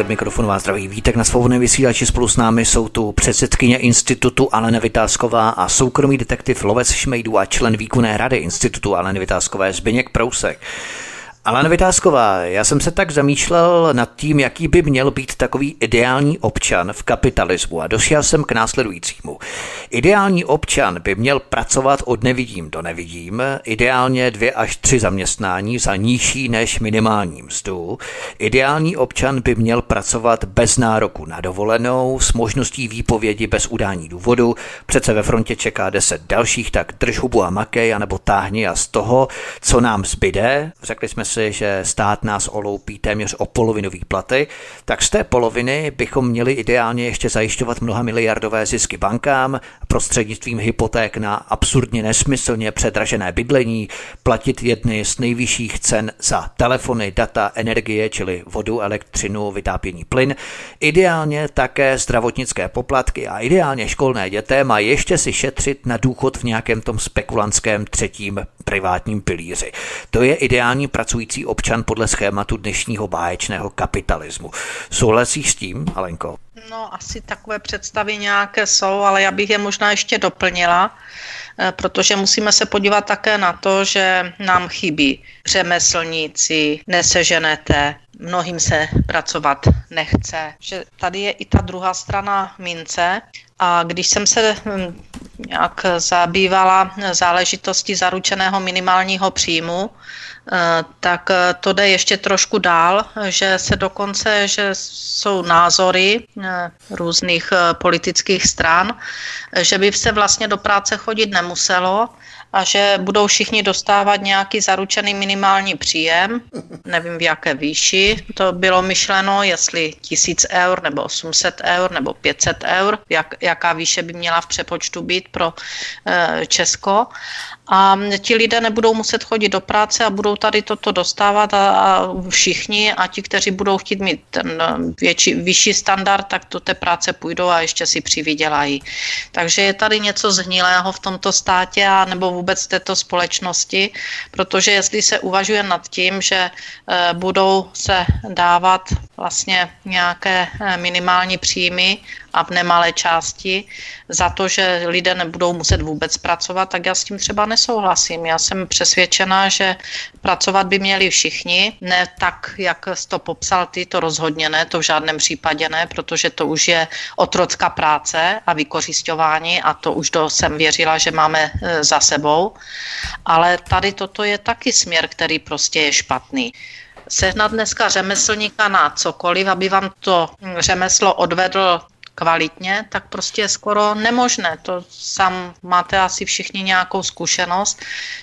Od mikrofonu vás zdraví Vítek na svobodném vysílači. Spolu s námi jsou tu předsedkyně institutu Alena Vytázková a soukromý detektiv Lovec Šmejdů a člen výkonné rady institutu Aleny Vytázkové Zbyněk Prousek. Alena Vytázková, já jsem se tak zamýšlel nad tím, jaký by měl být takový ideální občan v kapitalismu a došel jsem k následujícímu. Ideální občan by měl pracovat od nevidím do nevidím, ideálně dvě až tři zaměstnání za nižší než minimální mzdu. Ideální občan by měl pracovat bez nároku na dovolenou, s možností výpovědi bez udání důvodu. Přece ve frontě čeká deset dalších, tak drž hubu a makej, anebo táhni a z toho, co nám zbyde, řekli jsme si, že stát nás oloupí téměř o polovinu výplaty, tak z té poloviny bychom měli ideálně ještě zajišťovat mnoha miliardové zisky bankám prostřednictvím hypoték na absurdně nesmyslně předražené bydlení, platit jedny z nejvyšších cen za telefony, data, energie, čili vodu, elektřinu, vytápění plyn, ideálně také zdravotnické poplatky a ideálně školné dětem a ještě si šetřit na důchod v nějakém tom spekulantském třetím privátním pilíři. To je ideální pracující občan podle schématu dnešního báječného kapitalismu. Souhlasíš s tím, Alenko? No, asi takové představy nějaké jsou, ale já bych je možná ještě doplnila, eh, protože musíme se podívat také na to, že nám chybí řemeslníci, neseženete, mnohým se pracovat nechce. Že tady je i ta druhá strana mince a když jsem se hm, nějak zabývala záležitosti zaručeného minimálního příjmu, tak to jde ještě trošku dál, že se dokonce, že jsou názory eh, různých eh, politických stran, že by se vlastně do práce chodit nemuselo, a že budou všichni dostávat nějaký zaručený minimální příjem, nevím v jaké výši. To bylo myšleno, jestli tisíc eur nebo 800 eur nebo 500 eur, jak, jaká výše by měla v přepočtu být pro e, Česko a ti lidé nebudou muset chodit do práce a budou tady toto dostávat a, a všichni a ti, kteří budou chtít mít ten větší, vyšší standard, tak do té práce půjdou a ještě si přivydělají. Takže je tady něco zhnilého v tomto státě a nebo vůbec této společnosti, protože jestli se uvažuje nad tím, že e, budou se dávat vlastně nějaké e, minimální příjmy a v nemalé části za to, že lidé nebudou muset vůbec pracovat, tak já s tím třeba nesouhlasím. Já jsem přesvědčená, že pracovat by měli všichni, ne tak, jak jsi to popsal ty, to rozhodně ne, to v žádném případě ne, protože to už je otrocká práce a vykořišťování a to už do jsem věřila, že máme e, za sebou. Ale tady toto je taky směr, který prostě je špatný sehnat dneska řemeslníka na cokoliv, aby vám to řemeslo odvedl kvalitně, tak prostě je skoro nemožné. To sám máte asi všichni nějakou zkušenost,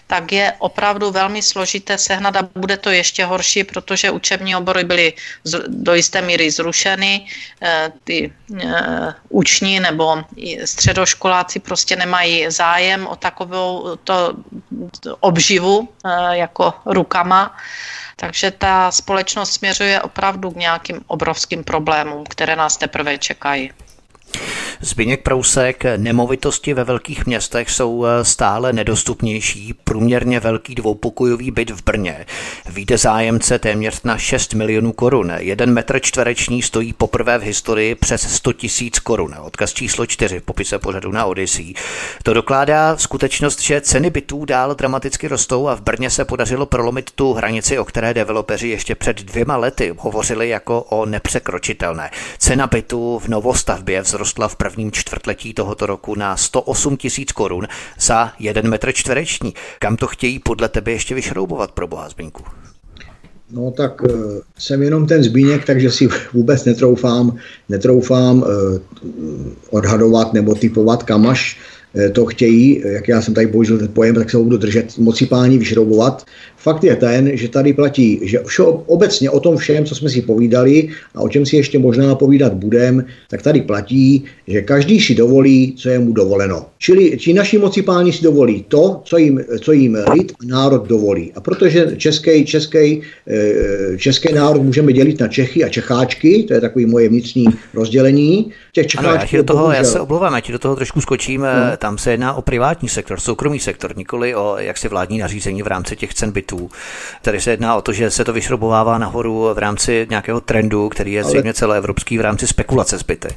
tak je opravdu velmi složité sehnat a bude to ještě horší, protože učební obory byly do jisté míry zrušeny, eh, ty eh, uční nebo středoškoláci prostě nemají zájem o takovou to obživu eh, jako rukama. Takže ta společnost směřuje opravdu k nějakým obrovským problémům, které nás teprve čekají. Zbigněk Prousek, nemovitosti ve velkých městech jsou eh, stále nedostupnější. Průměrně velký dvoupokojový byt v Brně vyjde zájemce téměř na 6 milionů korun. Jeden metr čtvereční stojí poprvé v historii přes 100 tisíc korun. Odkaz číslo 4 v popise pořadu na Odyssey. To dokládá skutečnost, že ceny bytů dál dramaticky rostou a v Brně se podařilo prolomit tu hranici, o které developeři ještě před dvěma lety hovořili jako o nepřekročitelné. Cena bytu v novostavbě vzrostla v prvním čtvrtletí tohoto roku na 108 tisíc korun za jeden metr čtvereční. Kam to chtějí podle tebe ještě vyšroubovat pro boha Zbyňku? No tak uh, jsem jenom ten zbíněk, takže si vůbec netroufám, netroufám uh, odhadovat nebo typovat, kam až uh, to chtějí, jak já jsem tady použil ten pojem, tak se ho budu držet, moci páni vyšroubovat. Fakt je ten, že tady platí, že obecně o tom všem, co jsme si povídali a o čem si ještě možná povídat budem, tak tady platí, že každý si dovolí, co je mu dovoleno. Čili ti naši moci páni si dovolí to, co jim, co jim lid a národ dovolí. A protože český, český, eh, český národ můžeme dělit na Čechy a Čecháčky, to je takový moje vnitřní rozdělení. Těch ano, já, do toho, já se omlouvám, já ti do toho trošku skočím. No. Tam se jedná o privátní sektor, soukromý sektor, nikoli o jaksi vládní nařízení v rámci těch cen bytů bytů. Tady se jedná o to, že se to vyšrobovává nahoru v rámci nějakého trendu, který je zřejmě celoevropský v rámci spekulace s byty.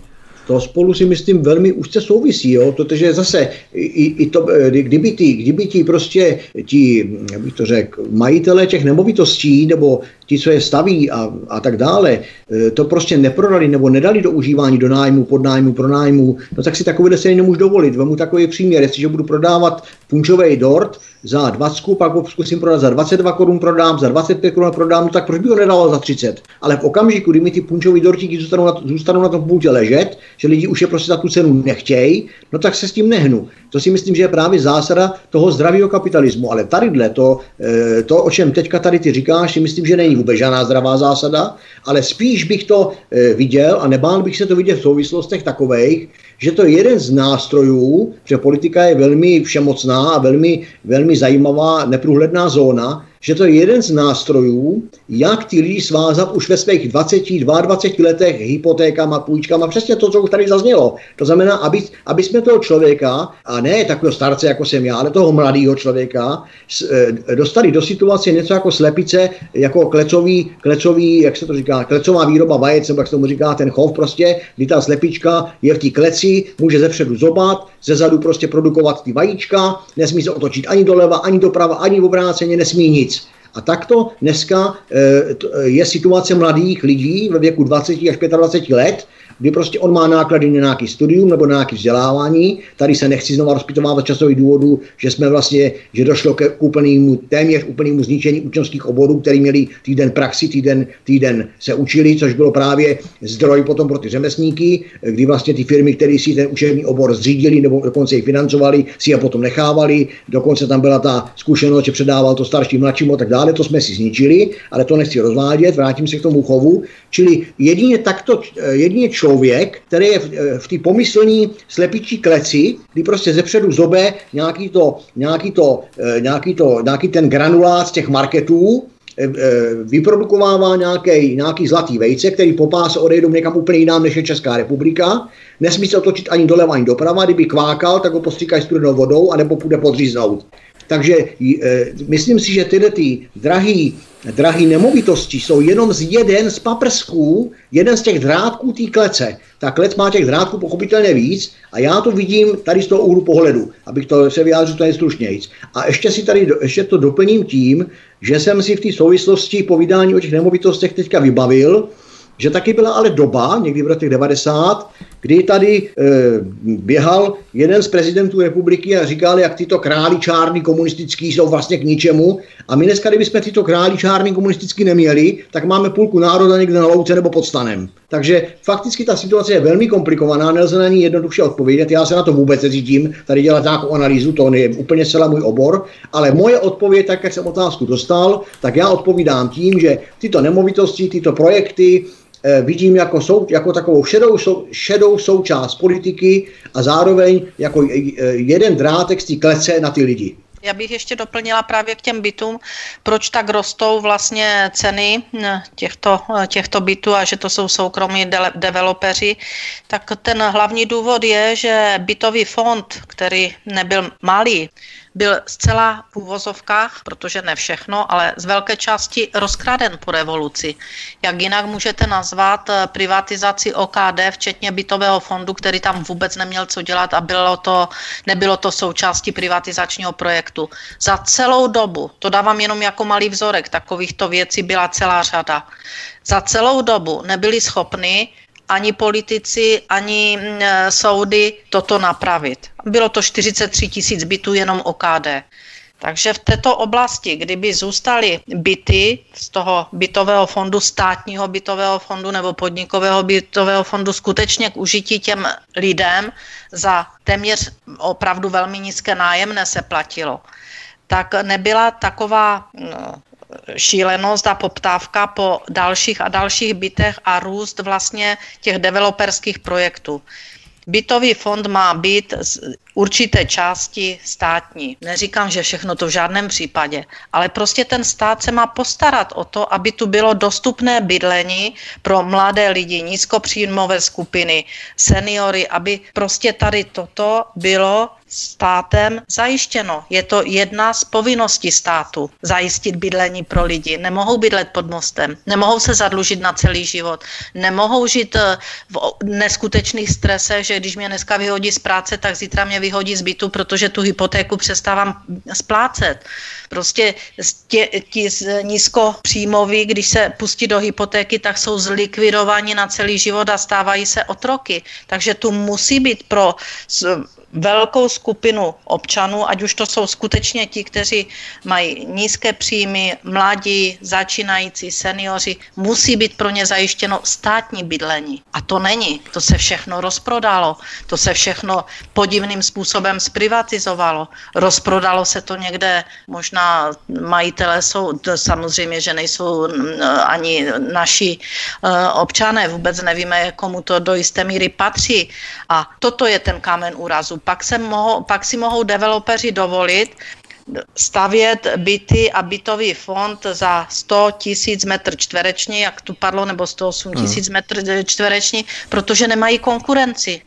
to spolu si myslím velmi úzce souvisí, jo? protože zase, i, i to, eh, kdyby ti, kdyby ti prostě ti, jak bych to řekl, majitele těch nemovitostí nebo ti, co je staví a, a tak dále, eh, to prostě neprodali nebo nedali do užívání, do nájmu, pod nájmu, pro nájmu, no tak si takové se nemůžu dovolit. Vemu takový příměr, jestliže budu prodávat punčový dort za 20, pak ho zkusím prodat za 22 korun prodám, za 25 korun prodám, no tak proč by ho nedal za 30? Ale v okamžiku, kdy mi ty punčové dortíky zůstanou na, zůstanou na tom půltě ležet, že lidi už je prostě za tu cenu nechtějí, no tak se s tím nehnu. To si myslím, že je právě zásada toho zdravého kapitalismu. Ale tadyhle to, eh, to, o čem teďka tady ty říkáš, si myslím, že není vůbec žádná zdravá zásada, ale spíš bych to eh, viděl a nebál bych se to vidět v souvislostech takových, že to je jeden z nástrojů, že politika je velmi všemocná a velmi, velmi zajímavá, neprůhledná zóna, že to je jeden z nástrojů, jak ty lidi svázat už ve svých 20, 22 letech hypotékama, půjčkama, přesně to, co už tady zaznělo. To znamená, aby, aby jsme toho člověka, a ne takového starce, jako jsem já, ale toho mladého člověka, eh, dostali do situace něco jako slepice, jako klecový, klecový, jak se to říká, klecová výroba vajec, nebo jak se tomu říká, ten chov prostě, kdy ta slepička je v té kleci, může ze předu zobat, ze zadu prostě produkovat ty vajíčka, nesmí se otočit ani doleva, ani doprava, ani obráceně, nesmí nic. A takto dneska e, je situace mladých lidí ve věku 20 až 25 let, kdy prostě on má náklady na nějaký studium nebo na nějaké vzdělávání. Tady se nechci znovu rozpitovávat časových důvodů, že jsme vlastně, že došlo k úplnému, téměř úplnému zničení učňovských oborů, který měli týden praxi, týden, týden se učili, což bylo právě zdroj potom pro ty řemeslníky, kdy vlastně ty firmy, které si ten učební obor zřídili nebo dokonce i financovali, si je potom nechávali. Dokonce tam byla ta zkušenost, že předával to starší mladšímu a tak dále. To jsme si zničili, ale to nechci rozvádět, vrátím se k tomu chovu. Čili jedině takto, jedině člověk člověk, který je v, eh, v té pomyslní slepičí kleci, kdy prostě zepředu zobe nějaký, to, nějaký, to, eh, nějaký, to, nějaký ten granulát z těch marketů, eh, vyprodukovává nějaký, nějaký zlatý vejce, který po páse odejdou někam úplně jinam, než je Česká republika. Nesmí se otočit ani doleva, ani doprava. Kdyby kvákal, tak ho postříkají studenou vodou, anebo půjde podříznout. Takže e, myslím si, že tyhle ty drahý, drahý nemovitosti jsou jenom z jeden z paprsků, jeden z těch drátků té klece. Ta klec má těch drátků pochopitelně víc a já to vidím tady z toho úhlu pohledu, abych to se vyjádřil tady stručnějc. A ještě si tady ještě to doplním tím, že jsem si v té souvislosti povídání o těch nemovitostech teďka vybavil, že taky byla ale doba, někdy v letech 90, kdy tady e, běhal jeden z prezidentů republiky a říkal, jak tyto králi čárny komunistický jsou vlastně k ničemu. A my dneska, kdybychom tyto králi čárny komunistický neměli, tak máme půlku národa někde na louce nebo pod stanem. Takže fakticky ta situace je velmi komplikovaná, nelze na ní jednoduše odpovědět. Já se na to vůbec necítím, tady dělat nějakou analýzu, to je úplně celá můj obor, ale moje odpověď, tak jak jsem otázku dostal, tak já odpovídám tím, že tyto nemovitosti, tyto projekty, vidím jako, sou, jako takovou šedou, sou, šedou součást politiky a zároveň jako jeden drátek z té klece na ty lidi. Já bych ještě doplnila právě k těm bytům, proč tak rostou vlastně ceny eh, těchto, eh, těchto bytů a že to jsou soukromí de- developeři. Tak ten hlavní důvod je, že bytový fond, který nebyl malý, byl zcela v úvozovkách, protože ne všechno, ale z velké části rozkraden po revoluci. Jak jinak můžete nazvat eh, privatizaci OKD, včetně bytového fondu, který tam vůbec neměl co dělat a bylo to, nebylo to součástí privatizačního projektu. Za celou dobu, to dávám jenom jako malý vzorek, takovýchto věcí byla celá řada. Za celou dobu nebyli schopni ani politici, ani mm, e, soudy toto napravit. Bylo to 43 tisíc bytů jenom OKD. Takže v této oblasti, kdyby zůstaly byty z toho bytového fondu, státního bytového fondu nebo podnikového bytového fondu skutečně k užití těm lidem za téměř opravdu velmi nízké nájemné se platilo, tak nebyla taková no, šílenost a poptávka po dalších a dalších bytech a růst vlastně těch developerských projektů. Bytový fond má být určité části státní. Neříkám, že všechno to v žádném případě, ale prostě ten stát se má postarat o to, aby tu bylo dostupné bydlení pro mladé lidi, nízkopříjmové skupiny, seniory, aby prostě tady toto bylo státem zajištěno. Je to jedna z povinností státu zajistit bydlení pro lidi. Nemohou bydlet pod mostem, nemohou se zadlužit na celý život, nemohou žít eh, v neskutečných stresech, že když mě dneska vyhodí z práce, tak zítra mě vyhodí z bytu, protože tu hypotéku přestávám splácet. Prostě tě, ti nízkopříjmoví, když se pustí do hypotéky, tak jsou zlikvidováni na celý život a stávají se otroky. Takže tu musí být pro velkou skupinu občanů, ať už to jsou skutečně ti, kteří mají nízké příjmy, mladí, začínající, seniori, musí být pro ně zajištěno státní bydlení. A to není. To se všechno rozprodalo. To se všechno podivným způsobem zprivatizovalo. Rozprodalo se to někde, možná majitele jsou, samozřejmě, že nejsou ani naši eh, občané, vůbec nevíme, komu to do jisté míry patří. A toto je ten kámen úrazu pak, se mohou, pak si mohou developeři dovolit stavět byty a bytový fond za 100 tisíc metr čtvereční, jak tu padlo, nebo 108 hmm. tisíc hmm. metr čtvereční, protože nemají konkurenci.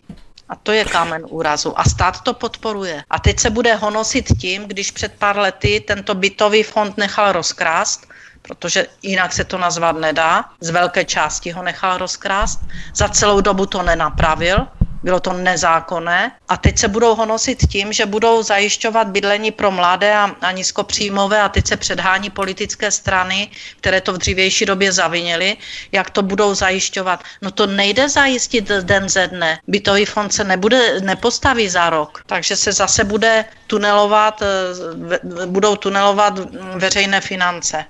A to je kámen úrazu. A stát to podporuje. A teď se bude honosit tím, když před pár lety tento bytový fond nechal rozkrást, protože jinak se to nazvat nedá, z velké části ho nechal rozkrást, za celou dobu to nenapravil, bylo to nezákonné a teď se budou honosit tím, že budou zajišťovat bydlení pro mladé a, a nízkopříjmové a teď se předhání politické strany, které to v dřívější době zavinily, jak to budou zajišťovat. No to nejde zajistit den ze dne. Bytový fond se nebude, nepostaví za rok, takže se zase bude tunelovat, eh, budou tunelovat veřejné finance.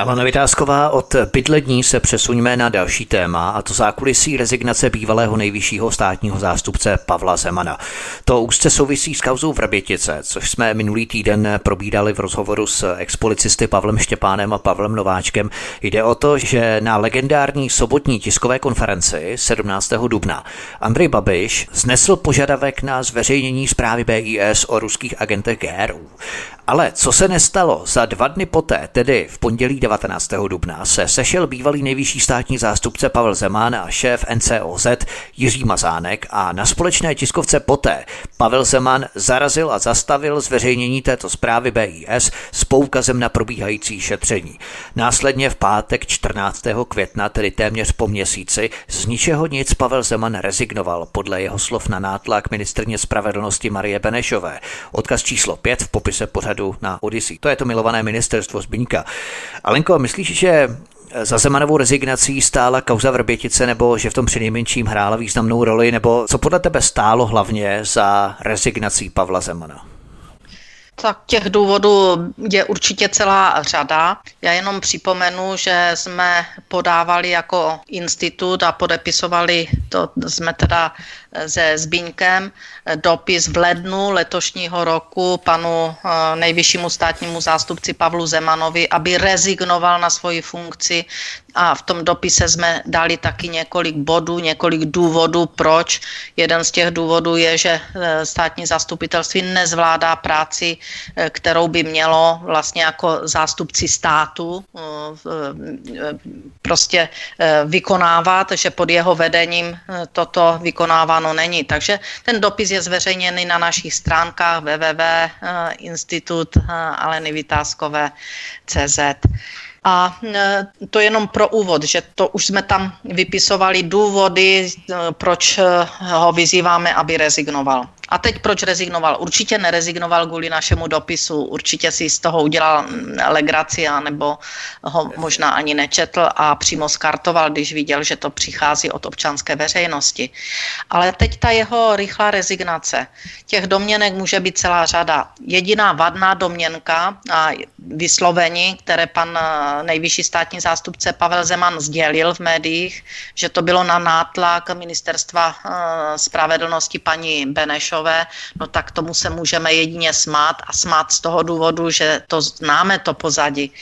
Alena Vytázková, od bydlení se přesuňme na další téma, a to zákulisí rezignace bývalého nejvyššího státního zástupce Pavla Zemana. To úzce souvisí s kauzou Vrbětice, což jsme minulý týden probídali v rozhovoru s expolicisty Pavlem Štěpánem a Pavlem Nováčkem. Jde o to, že na legendární sobotní tiskové konferenci 17. dubna Andrej Babiš znesl požadavek na zveřejnění zprávy BIS o ruských agentech GRU. Ale co se nestalo? Za dva dny poté, tedy v pondělí 19. dubna, se sešel bývalý nejvyšší státní zástupce Pavel Zeman a šéf NCOZ Jiří Mazánek a na společné tiskovce poté Pavel Zeman zarazil a zastavil zveřejnění této zprávy BIS s poukazem na probíhající šetření. Následně v pátek 14. května, tedy téměř po měsíci, z ničeho nic Pavel Zeman rezignoval podle jeho slov na nátlak ministrně spravedlnosti Marie Benešové. Odkaz číslo 5 v popise pořadu pohledu na Odyssey. To je to milované ministerstvo Zbyňka. Alenko, myslíš, že za Zemanovou rezignací stála kauza Vrbětice, nebo že v tom přinejmenším hrála významnou roli, nebo co podle tebe stálo hlavně za rezignací Pavla Zemana? Tak těch důvodů je určitě celá řada. Já jenom připomenu, že jsme podávali jako institut a podepisovali, to jsme teda se Zbíňkem dopis v lednu letošního roku panu eh, nejvyššímu státnímu zástupci Pavlu Zemanovi, aby rezignoval na svoji funkci a v tom dopise jsme dali taky několik bodů, několik důvodů, proč. Jeden z těch důvodů je, že eh, státní zastupitelství nezvládá práci, eh, kterou by mělo vlastně jako zástupci státu prostě vykonávat, že pod jeho vedením toto vykonává zveřejňováno není. Takže ten dopis je zveřejněný na našich stránkách www.institut.aleny.cz. A e, to jenom pro úvod, že to už jsme tam vypisovali důvody, e, proč ho vyzýváme, aby rezignoval. A teď proč rezignoval? Určitě nerezignoval kvůli našemu dopisu, určitě si z toho udělal mm, legraci, nebo ho možná ani nečetl a přímo skartoval, když viděl, že to přichází od občanské veřejnosti. Ale teď ta jeho rychlá rezignace. Těch domněnek může být celá řada. Jediná vadná domněnka a vyslovení, které pan eh, nejvyšší státní zástupce Pavel Zeman sdělil v médiích, že to bylo na nátlak ministerstva eh, spravedlnosti paní Benešové, Benešové, no tak tomu se můžeme jedině smát a smát z toho důvodu, že to známe to pozadí.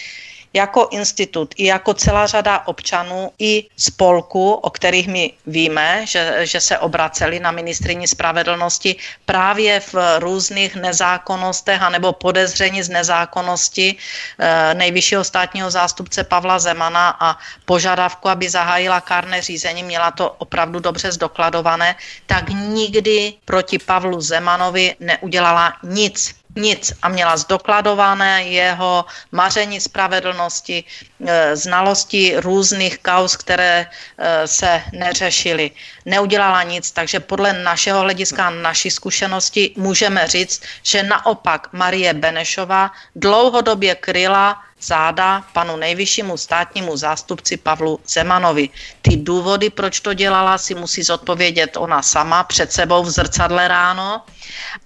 Jako institut i jako celá řada občanů i spolku, o kterých my víme, že, že se obraceli na ministrině spravedlnosti právě v různých nezákonnostech anebo podezření z nezákonnosti eh, nejvyššího státního zástupce Pavla Zemana a požadavku, aby zahájila kárné řízení, měla to opravdu dobře zdokladované, tak nikdy proti Pavlu Zemanovi neudělala nic nic a měla zdokladované jeho maření spravedlnosti, e, znalosti různých kauz, které e, se neřešily. Neudělala nic, takže podle našeho hlediska, naší zkušenosti můžeme říct, že naopak Marie Benešová dlouhodobě kryla záda panu nejvyššímu státnímu zástupci Pavlu Zemanovi. Ty důvody, proč to dělala, si musí zodpovědět ona sama před sebou v zrcadle ráno,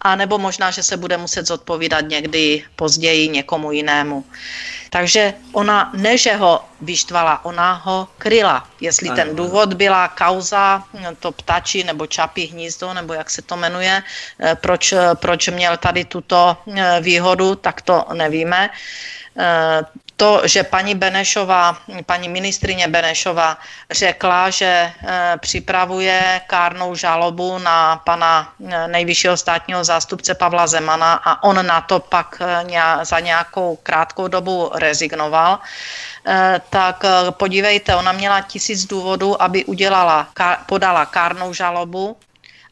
a nebo možná, že se bude muset zodpovídat někdy později někomu jinému. Takže ona ne, že ho vyštvala, ona ho kryla. Jestli ano, ten důvod byla kauza, to ptačí nebo čapí hnízdo, nebo jak se to jmenuje, eh, proč, proč měl tady tuto eh, výhodu, tak to nevíme. Eh, to, že paní Benešová, paní ministrině Benešová řekla, že eh, připravuje kárnou žalobu na pana eh, nejvyššího státního zástupce Pavla Zemana a on na to pak za nějakou krátkou dobu rezignoval, tak podívejte, ona měla tisíc důvodů, aby udělala, podala kárnou žalobu,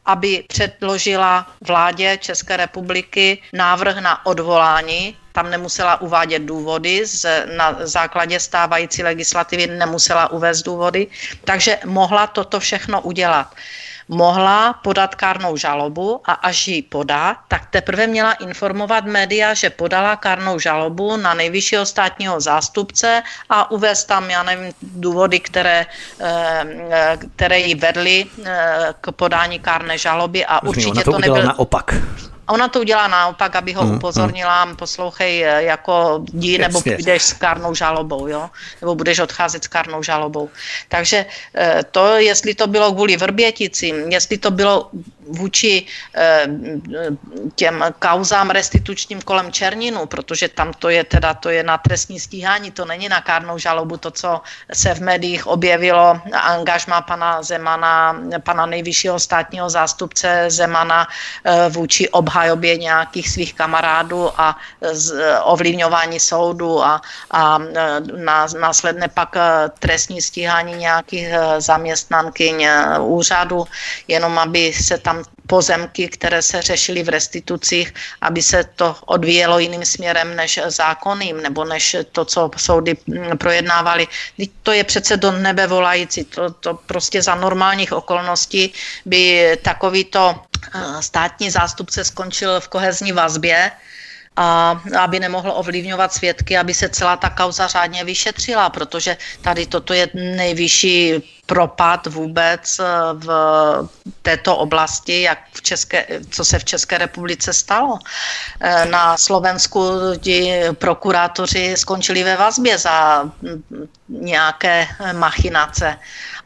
aby předložila vládě České republiky návrh na odvolání tam nemusela uvádět důvody, z, na základě stávající legislativy nemusela uvést důvody, takže mohla toto všechno udělat. Mohla podat kárnou žalobu a až ji podá, tak teprve měla informovat média, že podala kárnou žalobu na nejvyššího státního zástupce a uvést tam, já nevím, důvody, které, eh, které ji vedly eh, k podání kárné žaloby a určitě to, to nebyl... naopak. Ona to udělá naopak, aby ho mm, upozornila, mm. poslouchej, eh, jako dí, nebo půjdeš s kárnou žalobou, jo? Nebo budeš odcházet s kárnou žalobou. Takže eh, to, jestli to bylo kvůli Vrběticím, jestli to bylo vůči eh, těm kauzám restitučním kolem Černinu, protože tam to je teda to je na trestní stíhání, to není na kárnou žalobu, to, co se v médiích objevilo, angažma pana Zemana, pana nejvyššího státního zástupce Zemana vůči obhajování obhajobě nějakých svých kamarádů a z, ovlivňování soudu a, a e, následně pak e, trestní stíhání nějakých e, zaměstnankyň úřadu, jenom aby se tam pozemky, které se řešily v restitucích, aby se to odvíjelo jiným směrem než zákonným, nebo než to, co soudy projednávali. To je přece do nebe volající. To, to prostě za normálních okolností by takovýto státní zástupce skončil v kohezní vazbě, a aby nemohl ovlivňovat svědky, aby se celá ta kauza řádně vyšetřila, protože tady toto je nejvyšší propad vůbec eh, v této oblasti, jak v České, co se v České republice stalo. Eh, na Slovensku ti prokurátoři skončili ve vazbě za nějaké machinace.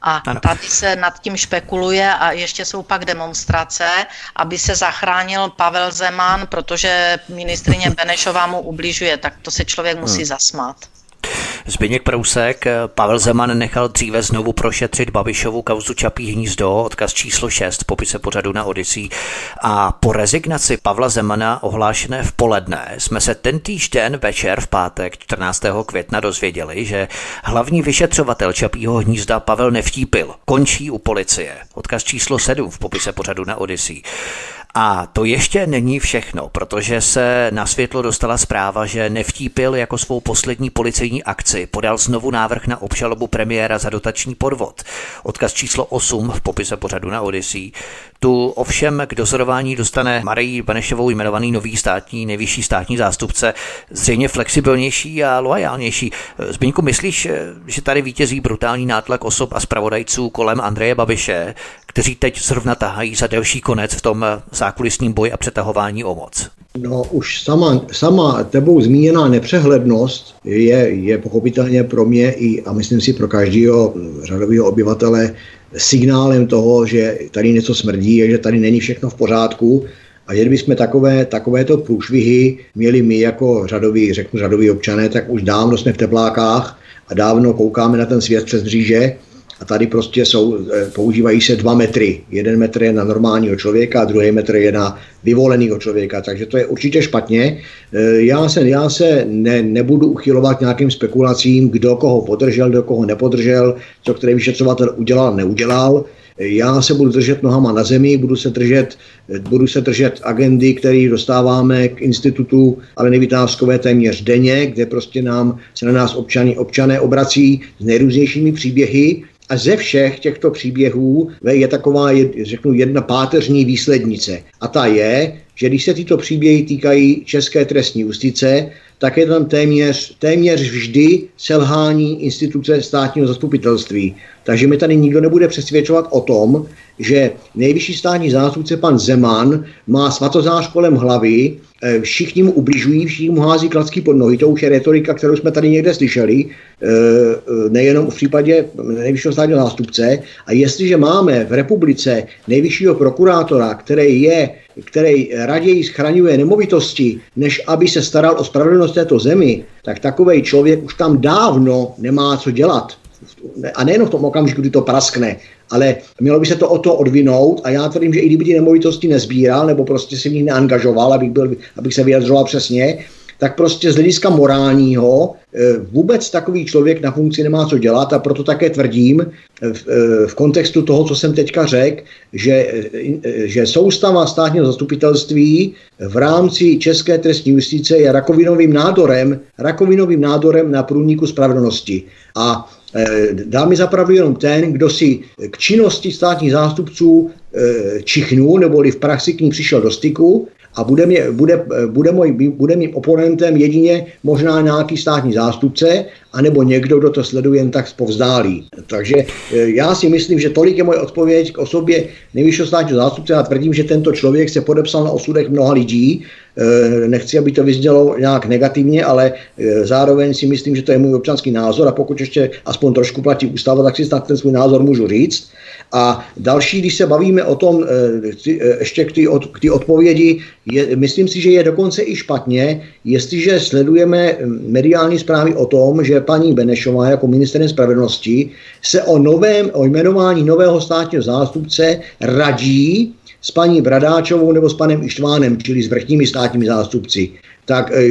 A ano. tady se nad tím špekuluje a ještě jsou pak demonstrace, aby se zachránil Pavel Zeman, protože ministrině Benešová mu ubližuje, tak to se člověk musí hmm. zasmát. Zbyněk Prousek, Pavel Zeman nechal dříve znovu prošetřit Babišovu kauzu Čapí hnízdo, odkaz číslo 6 v popise pořadu na Odisí. A po rezignaci Pavla Zemana ohlášené v poledne jsme se ten den večer v pátek 14. května dozvěděli, že hlavní vyšetřovatel Čapího hnízda Pavel Nevtípil končí u policie. Odkaz číslo 7 v popise pořadu na Odisí. A to ještě není všechno, protože se na světlo dostala zpráva, že Nevtípil jako svou poslední policejní akci podal znovu návrh na obžalobu premiéra za dotační podvod. Odkaz číslo 8 v popise pořadu na Odyssey. Tu ovšem k dozorování dostane Marii Benešovou jmenovaný nový státní, nejvyšší státní zástupce, zřejmě flexibilnější a loajálnější. Zbyňku, myslíš, že tady vítězí brutální nátlak osob a zpravodajců kolem Andreje Babiše, kteří teď zrovna tahají za delší konec v tom zákulisním boji a přetahování o moc? No už sama, sama tebou zmíněná nepřehlednost je, je pochopitelně pro mě i, a myslím si pro každého řadového obyvatele signálem toho, že tady něco smrdí, že tady není všechno v pořádku A jestli jsme takové, takovéto průšvihy měli my jako řadoví, řeknu řadoví občané, tak už dávno jsme v teplákách a dávno koukáme na ten svět přes dříže a tady prostě jsou, eh, používají se dva metry. Jeden metr je na normálního člověka a druhý metr je na vyvoleného člověka, takže to je určitě špatně. Eh, já se, já se ne, nebudu uchylovat nějakým spekulacím, kdo koho podržel, kdo koho nepodržel, co který vyšetřovatel udělal, neudělal. Já se budu držet nohama na zemi, budu se držet, budu se držet agendy, které dostáváme k institutu ale Vytázkové téměř denně, kde prostě nám se na nás občany, občané obrací s nejrůznějšími příběhy. A ze všech těchto příběhů je taková, řeknu, jedna páteřní výslednice. A ta je, že když se tyto příběhy týkají české trestní justice, tak je tam téměř, téměř vždy selhání instituce státního zastupitelství. Takže mi tady nikdo nebude přesvědčovat o tom, že nejvyšší státní zástupce pan Zeman má svatozář kolem hlavy, všichni mu ubližují, všichni mu hází klacky pod nohy. To už je retorika, kterou jsme tady někde slyšeli, eh, eh, nejenom v případě nejvyššího státního zástupce. A jestliže máme v republice nejvyššího prokurátora, který je který raději schraňuje nemovitosti, než aby se staral o spravedlnost této zemi, tak takový člověk už tam dávno nemá co dělat. A nejen v tom okamžiku, kdy to praskne, ale mělo by se to o to odvinout a já tvrdím, že i kdyby ty nemovitosti nezbíral nebo prostě si v nich neangažoval, abych, byl, abych se vyjadřoval přesně, tak prostě z hlediska morálního eh, vůbec takový člověk na funkci nemá co dělat a proto také tvrdím eh, v, eh, v kontextu toho, co jsem teďka řekl, že, že soustava státního zastupitelství v rámci české trestní justice je rakovinovým nádorem, rakovinovým nádorem na průniku spravedlnosti. A dá mi zapravdu jenom ten, kdo si k činnosti státních zástupců čichnul, neboli v praxi k ní přišel do styku a bude, mě, bude, bude, můj, bude mým oponentem jedině možná nějaký státní zástupce, anebo někdo, kdo to sleduje jen tak povzdálí. Takže já si myslím, že tolik je moje odpověď k osobě nejvyššího státního zástupce a tvrdím, že tento člověk se podepsal na osudech mnoha lidí. E, nechci, aby to vyznělo nějak negativně, ale e, zároveň si myslím, že to je můj občanský názor a pokud ještě aspoň trošku platí ústava, tak si snad ten svůj názor můžu říct. A další, když se bavíme o tom, ještě k té od, odpovědi, je, myslím si, že je dokonce i špatně, jestliže sledujeme mediální zprávy o tom, že paní Benešová jako ministrem spravedlnosti se o novém, o jmenování nového státního zástupce radí s paní Bradáčovou nebo s panem Ištvánem, čili s vrchními státními zástupci tak e,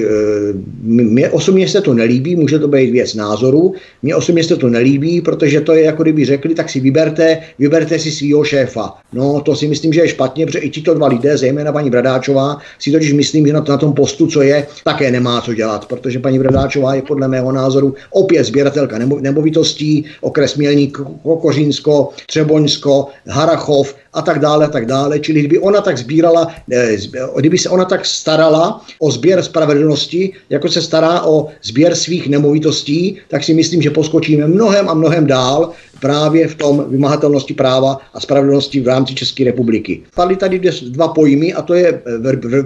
mě osobně se to nelíbí, může to být věc názoru, mně osobně se to nelíbí, protože to je jako kdyby řekli, tak si vyberte, vyberte si svého šéfa. No to si myslím, že je špatně, protože i tito dva lidé, zejména paní Bradáčová, si totiž myslím, že na, na tom postu, co je, také nemá co dělat, protože paní Bradáčová je podle mého názoru opět sběratelka nemovitostí, okres Mělník, Kokořínsko, Třeboňsko, Harachov, a tak dále a tak dále. Čili kdyby ona tak sbírala, eh, kdyby se ona tak starala o sběr spravedlnosti, jako se stará o sběr svých nemovitostí, tak si myslím, že poskočíme mnohem a mnohem dál právě v tom vymahatelnosti práva a spravedlnosti v rámci České republiky. Padly tady dva pojmy a to je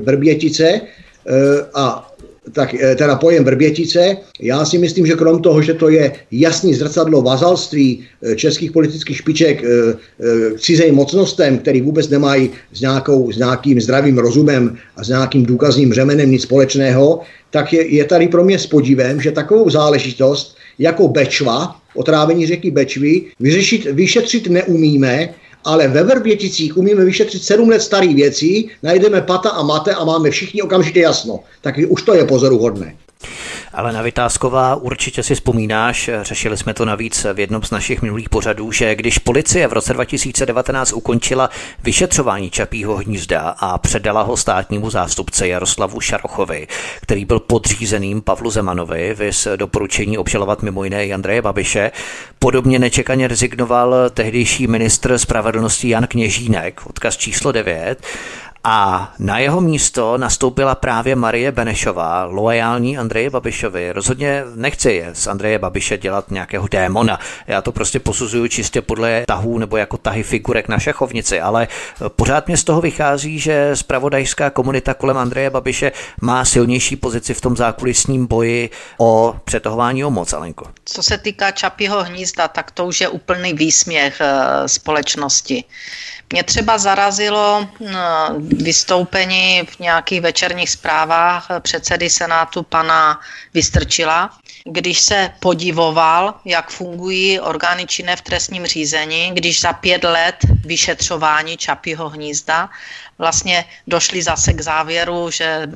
Vrbětice eh, a tak eh, teda pojem Vrbětice. Já si myslím, že krom toho, že to je jasný zrcadlo vazalství eh, českých politických špiček eh, k cizím mocnostem, který vůbec nemají s, nějakou, s nějakým zdravým rozumem a s nějakým důkazním řemenem nic společného, tak je, je tady pro mě s podívem, že takovou záležitost jako Bečva, otrávení řeky Bečvy, vyřešit, vyšetřit neumíme, ale ve Vrběticích umíme vyšetřit sedm let starý věcí, najdeme pata a mate a máme všichni okamžitě jasno. Tak už to je pozoruhodné. Ale na Vytázková určitě si vzpomínáš, řešili jsme to navíc v jednom z našich minulých pořadů, že když policie v roce 2019 ukončila vyšetřování Čapího hnízda a předala ho státnímu zástupce Jaroslavu Šarochovi, který byl podřízeným Pavlu Zemanovi, vys doporučení obžalovat mimo jiné Andreje Babiše, podobně nečekaně rezignoval tehdejší ministr spravedlnosti Jan Kněžínek, odkaz číslo 9, a na jeho místo nastoupila právě Marie Benešová, loajální Andreje Babišovi. Rozhodně nechci je z Andreje Babiše dělat nějakého démona. Já to prostě posuzuju čistě podle tahů nebo jako tahy figurek na šachovnici, ale pořád mě z toho vychází, že spravodajská komunita kolem Andreje Babiše má silnější pozici v tom zákulisním boji o přetahování o moc, Alenko. Co se týká Čapího hnízda, tak to už je úplný výsměch uh, společnosti. Mě třeba zarazilo vystoupení v nějakých večerních zprávách předsedy Senátu pana Vystrčila, když se podivoval, jak fungují orgány činné v trestním řízení, když za pět let vyšetřování Čapího hnízda vlastně došli zase k závěru, že,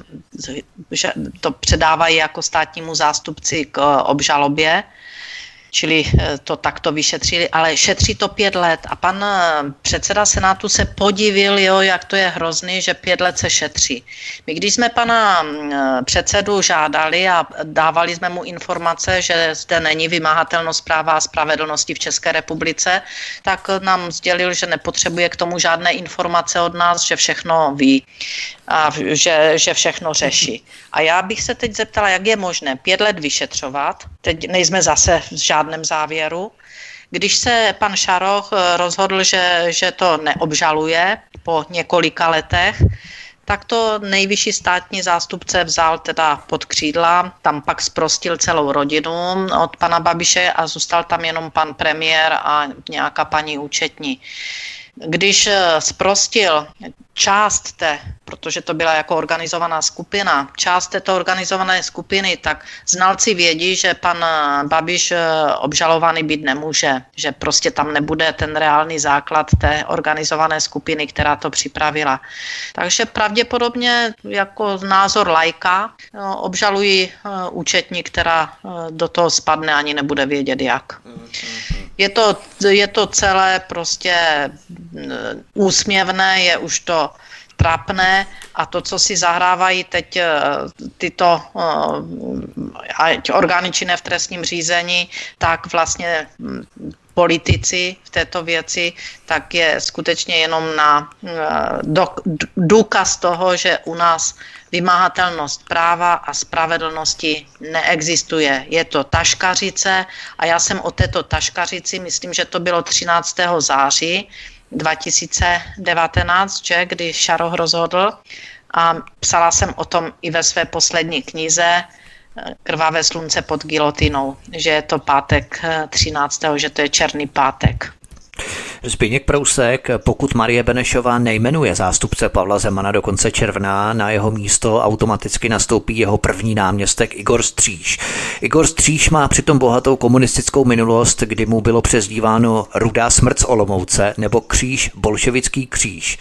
že to předávají jako státnímu zástupci k obžalobě čili eh, to takto vyšetřili, ale šetří to pět let a pan eh, předseda Senátu se podivil, jo, jak to je hrozný, že pět let se šetří. My když jsme pana mm, eh, předsedu žádali a dávali jsme mu informace, že zde není vymahatelnost práva a spravedlnosti v České republice, tak nám sdělil, že nepotřebuje k tomu žádné informace od nás, že všechno ví a že, že všechno řeší. A já bych se teď zeptala, jak je možné pět let vyšetřovat, teď nejsme zase v žádném závěru, když se pan Šaroch eh, rozhodl, že, že to neobžaluje po několika letech, tak to nejvyšší státní zástupce vzal teda pod křídla, tam pak zprostil celou rodinu od pana Babiše a zůstal tam jenom pan premiér a nějaká paní účetní. Když zprostil eh, část té, protože to byla jako organizovaná skupina, část této organizované skupiny, tak znalci vědí, že pan eh, Babiš eh, obžalovaný být nemůže, že prostě tam nebude ten reálný základ té organizované skupiny, která to připravila. Takže pravděpodobně jako názor lajka no, obžalují účetní, která do toho spadne ani nebude vědět jak. Je to, je to celé prostě úsměvné, je už to trapné a to, co si zahrávají teď eh, tyto eh, orgány činné v trestním řízení, tak vlastně hm, politici v této věci, tak je skutečně jenom na eh, důkaz toho, že u nás vymáhatelnost práva a spravedlnosti neexistuje. Je to taškařice a já jsem o této taškařici, myslím, že to bylo 13. září 2019, že, kdy Šaroh rozhodl a psala jsem o tom i ve své poslední knize Krvavé slunce pod gilotinou, že je to pátek 13. že to je černý pátek. Zbigněk Prousek, pokud Marie Benešová nejmenuje zástupce Pavla Zemana do konce června, na jeho místo automaticky nastoupí jeho první náměstek Igor Stříž. Igor Stříž má přitom bohatou komunistickou minulost, kdy mu bylo přezdíváno Rudá smrt z Olomouce nebo Kříž, bolševický kříž.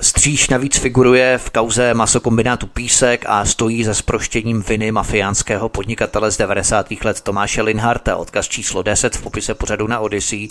Stříž navíc figuruje v kauze masokombinátu Písek a stojí za sproštěním viny mafiánského podnikatele z 90. let Tomáše Linharta, odkaz číslo 10 v popise pořadu na Odyssey.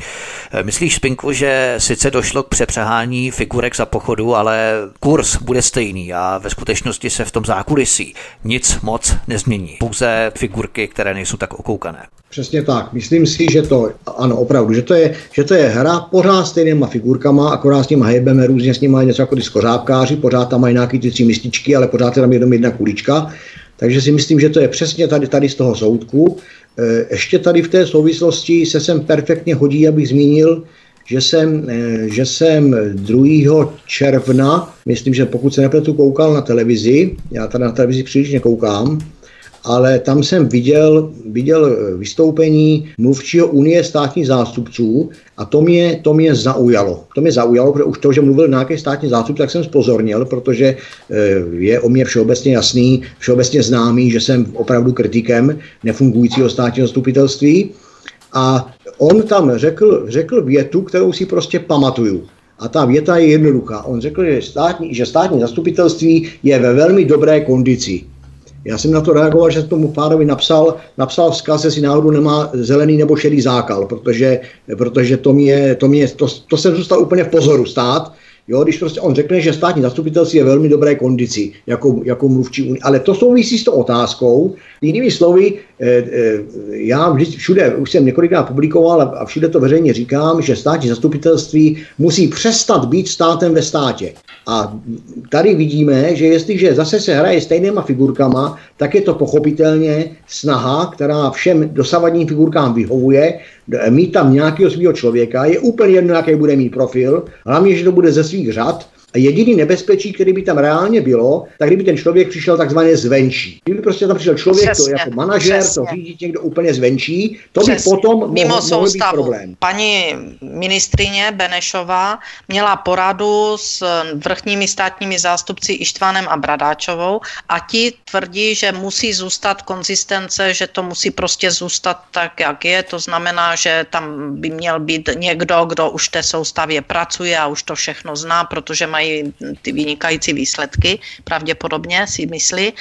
Myslíš, Spinku, že sice došlo k přepřehání figurek za pochodu, ale kurz bude stejný a ve skutečnosti se v tom zákulisí nic moc nezmění. Pouze figurky, které nejsou tak okoukané. Přesně tak. Myslím si, že to, ano, opravdu, že to je, že to je hra pořád stejnýma figurkama, akorát s nimi hejbeme různě, s nimi mají něco jako ty skořápkáři, pořád tam mají nějaký ty tři mističky, ale pořád je tam jenom jedna kulička. Takže si myslím, že to je přesně tady, tady z toho soudku. E, ještě tady v té souvislosti se sem perfektně hodí, abych zmínil, že jsem, e, že jsem 2. června, myslím, že pokud se nepletu, koukal na televizi, já tady na televizi příliš nekoukám, ale tam jsem viděl, viděl eh, vystoupení mluvčího Unie státních zástupců a to mě, to mě zaujalo. To mě zaujalo, protože už to, že mluvil nějaký státní zástupce, tak jsem spozornil, protože eh, je o mě všeobecně jasný, všeobecně známý, že jsem opravdu kritikem nefungujícího státního zastupitelství. A on tam řekl, řekl větu, kterou si prostě pamatuju. A ta věta je jednoduchá. On řekl, že státní, že státní zastupitelství je ve velmi dobré kondici. Já jsem na to reagoval, že tomu pánovi napsal, napsal vzkaz, jestli náhodou nemá zelený nebo šedý zákal, protože, protože to, mě, to, mě, to, to jsem zůstal úplně v pozoru stát, Jo, když prostě on řekne, že státní zastupitelství je velmi dobré kondici, jako, jako mluvčí unie, ale to souvisí s tou otázkou. Jinými slovy, eh, eh, já vždy, všude, už jsem několikrát publikoval a všude to veřejně říkám, že státní zastupitelství musí přestat být státem ve státě. A tady vidíme, že jestliže zase se hraje stejnýma figurkama, tak je to pochopitelně snaha, která všem dosavadním figurkám vyhovuje, mít tam nějakého svého člověka, je úplně jedno, jaký bude mít profil, hlavně, že to bude ze svých řad A jediný nebezpečí, který by tam reálně bylo, tak kdyby ten člověk přišel takzvaně zvenčí. Kdyby prostě tam přišel člověk, přesně, to jako manažer, přesně. to řídí někdo úplně zvenčí, to přesně. by potom Mimo mohl, mohl být problém. Paní ministrině Benešová měla poradu s vrchními státními zástupci Ištvanem a Bradáčovou a ti tvrdí, že musí zůstat konzistence, že to musí prostě zůstat tak, jak je. To znamená, že tam by měl být někdo, kdo už v té soustavě pracuje a už to všechno zná, protože mají ty vynikající výsledky, pravděpodobně si myslí.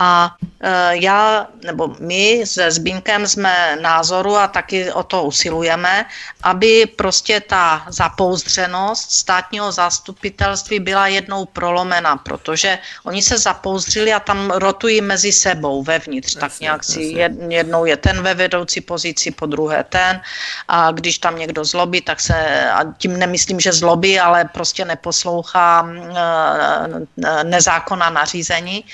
A e, já, nebo my se Zbínkem jsme názoru a taky o to usilujeme, aby prostě ta zapouzdřenost státního zastupitelství byla jednou prolomena, protože oni se zapouzdřili a tam rotují mezi sebou vevnitř, tak nějak si jednou je ten ve vedoucí pozici, po druhé ten. A když tam někdo zlobí, tak se, a tím nemyslím, že zlobí, ale prostě neposlouchá e, nezákonná nařízení,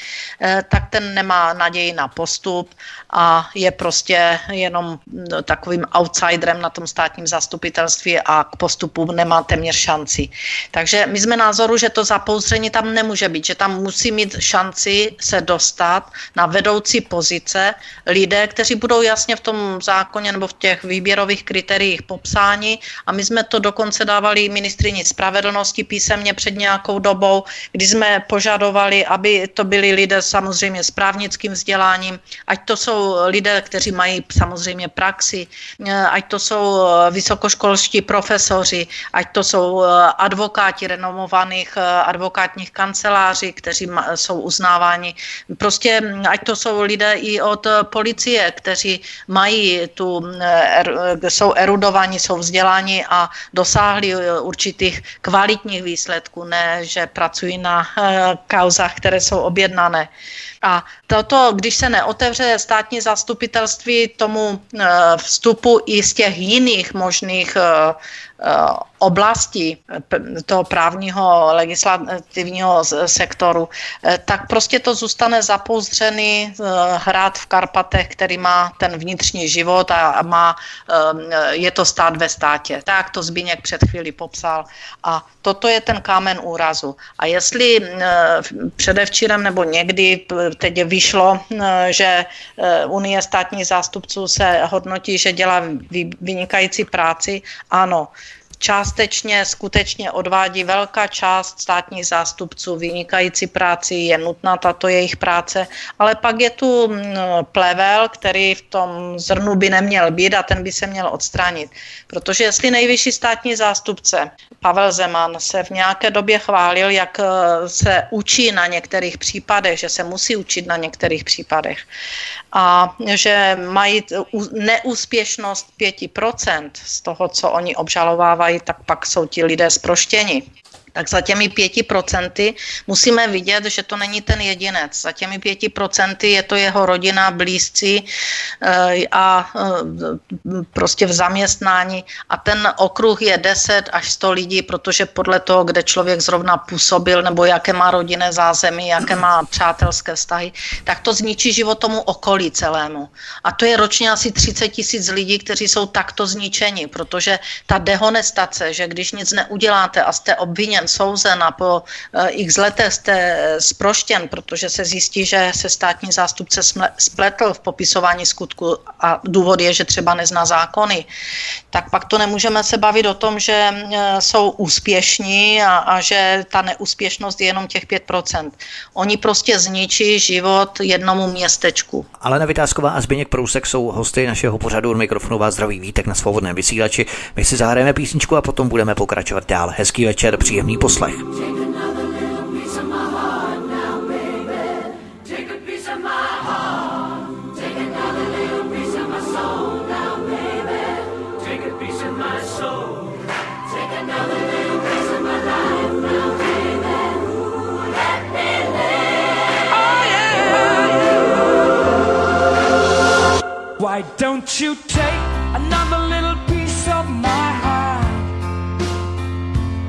e, tak ten nemá naději na postup a je prostě jenom takovým outsiderem na tom státním zastupitelství a k postupu nemá téměř šanci. Takže my jsme názoru, že to zapouzření tam nemůže být, že tam musí mít šanci se dostat na vedoucí pozice lidé, kteří budou jasně v tom zákoně nebo v těch výběrových kritériích popsáni a my jsme to dokonce dávali ministrině spravedlnosti písemně před nějakou dobou, kdy jsme požadovali, aby to byli lidé samozřejmě s právnickým vzděláním, ať to jsou lidé, kteří mají samozřejmě praxi, ať to jsou vysokoškolští profesoři, ať to jsou advokáti renomovaných advokátních kanceláří, kteří jsou uznáváni. Prostě ať to jsou lidé i od policie, kteří mají tu, er, jsou erudovaní, jsou vzděláni a dosáhli určitých kvalitních výsledků, ne, že pracují na eh, kauzách, které jsou objednané. A toto, když se neotevře státní zastupitelství tomu eh, vstupu i z těch jiných možných eh, Eh, oblasti toho právního legislativního sektoru, eh, tak prostě to zůstane zapouzdřený eh, hrát v Karpatech, který má ten vnitřní život a má, je to stát ve státě. Tak to Zbíněk před chvíli popsal. A toto je ten kámen úrazu. A jestli předevčírem nebo někdy teď vyšlo, že Unie státních zástupců se hodnotí, že dělá vynikající práci, ano, částečně skutečně odvádí velká část státních zástupců vynikající práci, je nutná tato jejich práce, ale pak je tu mm, plevel, který v tom zrnu by neměl být a ten by se měl odstranit. Protože jestli nejvyšší státní zástupce Pavel Zeman se v nějaké době chválil, jak eh, se učí na některých případech, že se musí učit na některých případech a že mají neúspěšnost 5% z toho, co oni obžalovávají, tak pak jsou ti lidé zproštěni tak za těmi pěti procenty musíme vidět, že to není ten jedinec. Za těmi pěti procenty je to jeho rodina, blízcí eh, a eh, prostě v zaměstnání a ten okruh je 10 až 100 lidí, protože podle toho, kde člověk zrovna působil nebo jaké má rodinné zázemí, jaké má přátelské vztahy, tak to zničí život tomu okolí celému. A to je ročně asi 30 tisíc lidí, kteří jsou takto zničeni, protože ta dehonestace, že když nic neuděláte a jste obviněn souzen a po eh, x letech jste sproštěn, protože se zjistí, že se státní zástupce spletl v popisování skutku a důvod je, že třeba nezná zákony, tak pak to nemůžeme se bavit o tom, že eh, jsou úspěšní a, a že ta neúspěšnost je jenom těch 5%. Oni prostě zničí život jednomu městečku. Ale Vytázková a Zběněk Prousek jsou hosty našeho pořadu mikrofonu vás zdraví vítek na svobodném vysílači. My si zahrajeme písničku a potom budeme pokračovat dál. Hezký večer, příjemný poslech. Why don't you Take another little piece of my heart?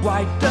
Why don't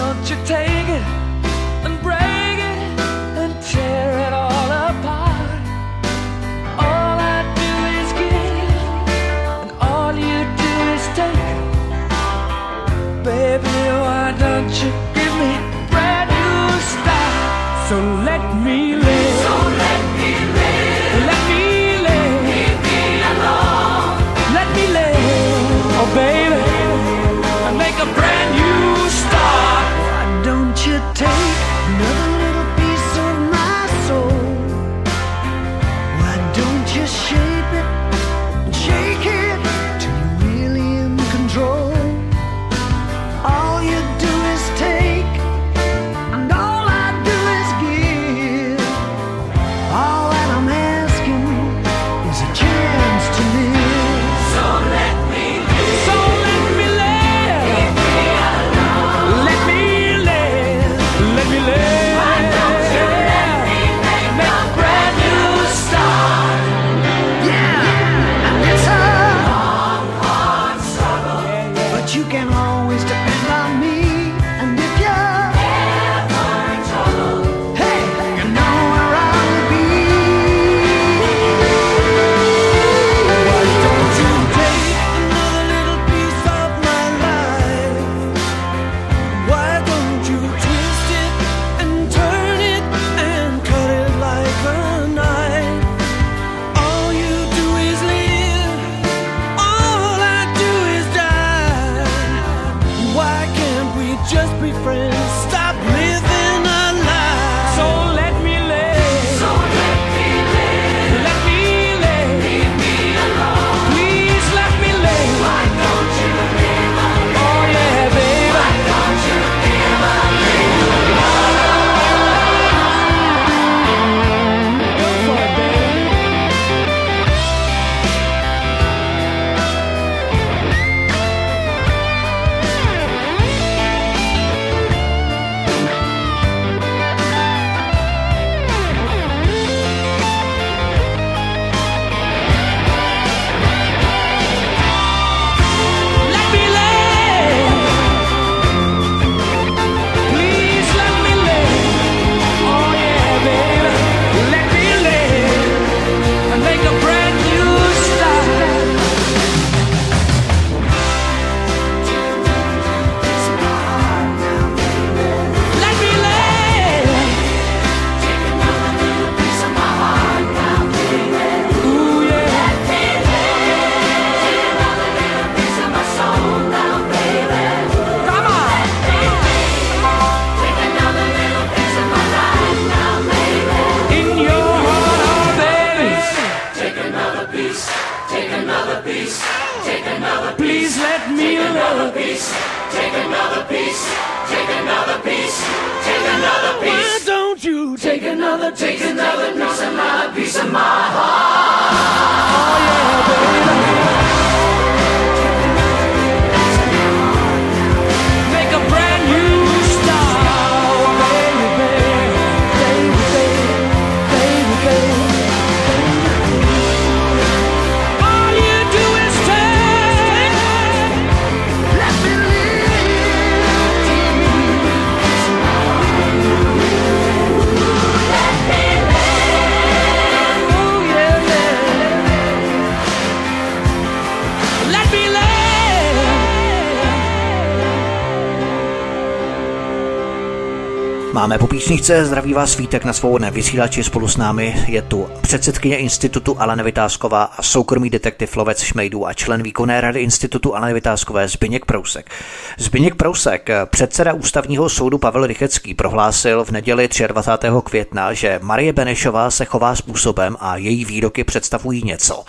písničce, zdraví vás svítek na svobodné vysílači, spolu s námi je tu předsedkyně institutu Alena Vytázková a soukromý detektiv Lovec Šmejdů a člen výkonné rady institutu Aleny Vytázkové Zbyněk Prousek. Zbyněk Prousek, předseda ústavního soudu Pavel Rychecký, prohlásil v neděli 23. května, že Marie Benešová se chová způsobem a její výroky představují něco,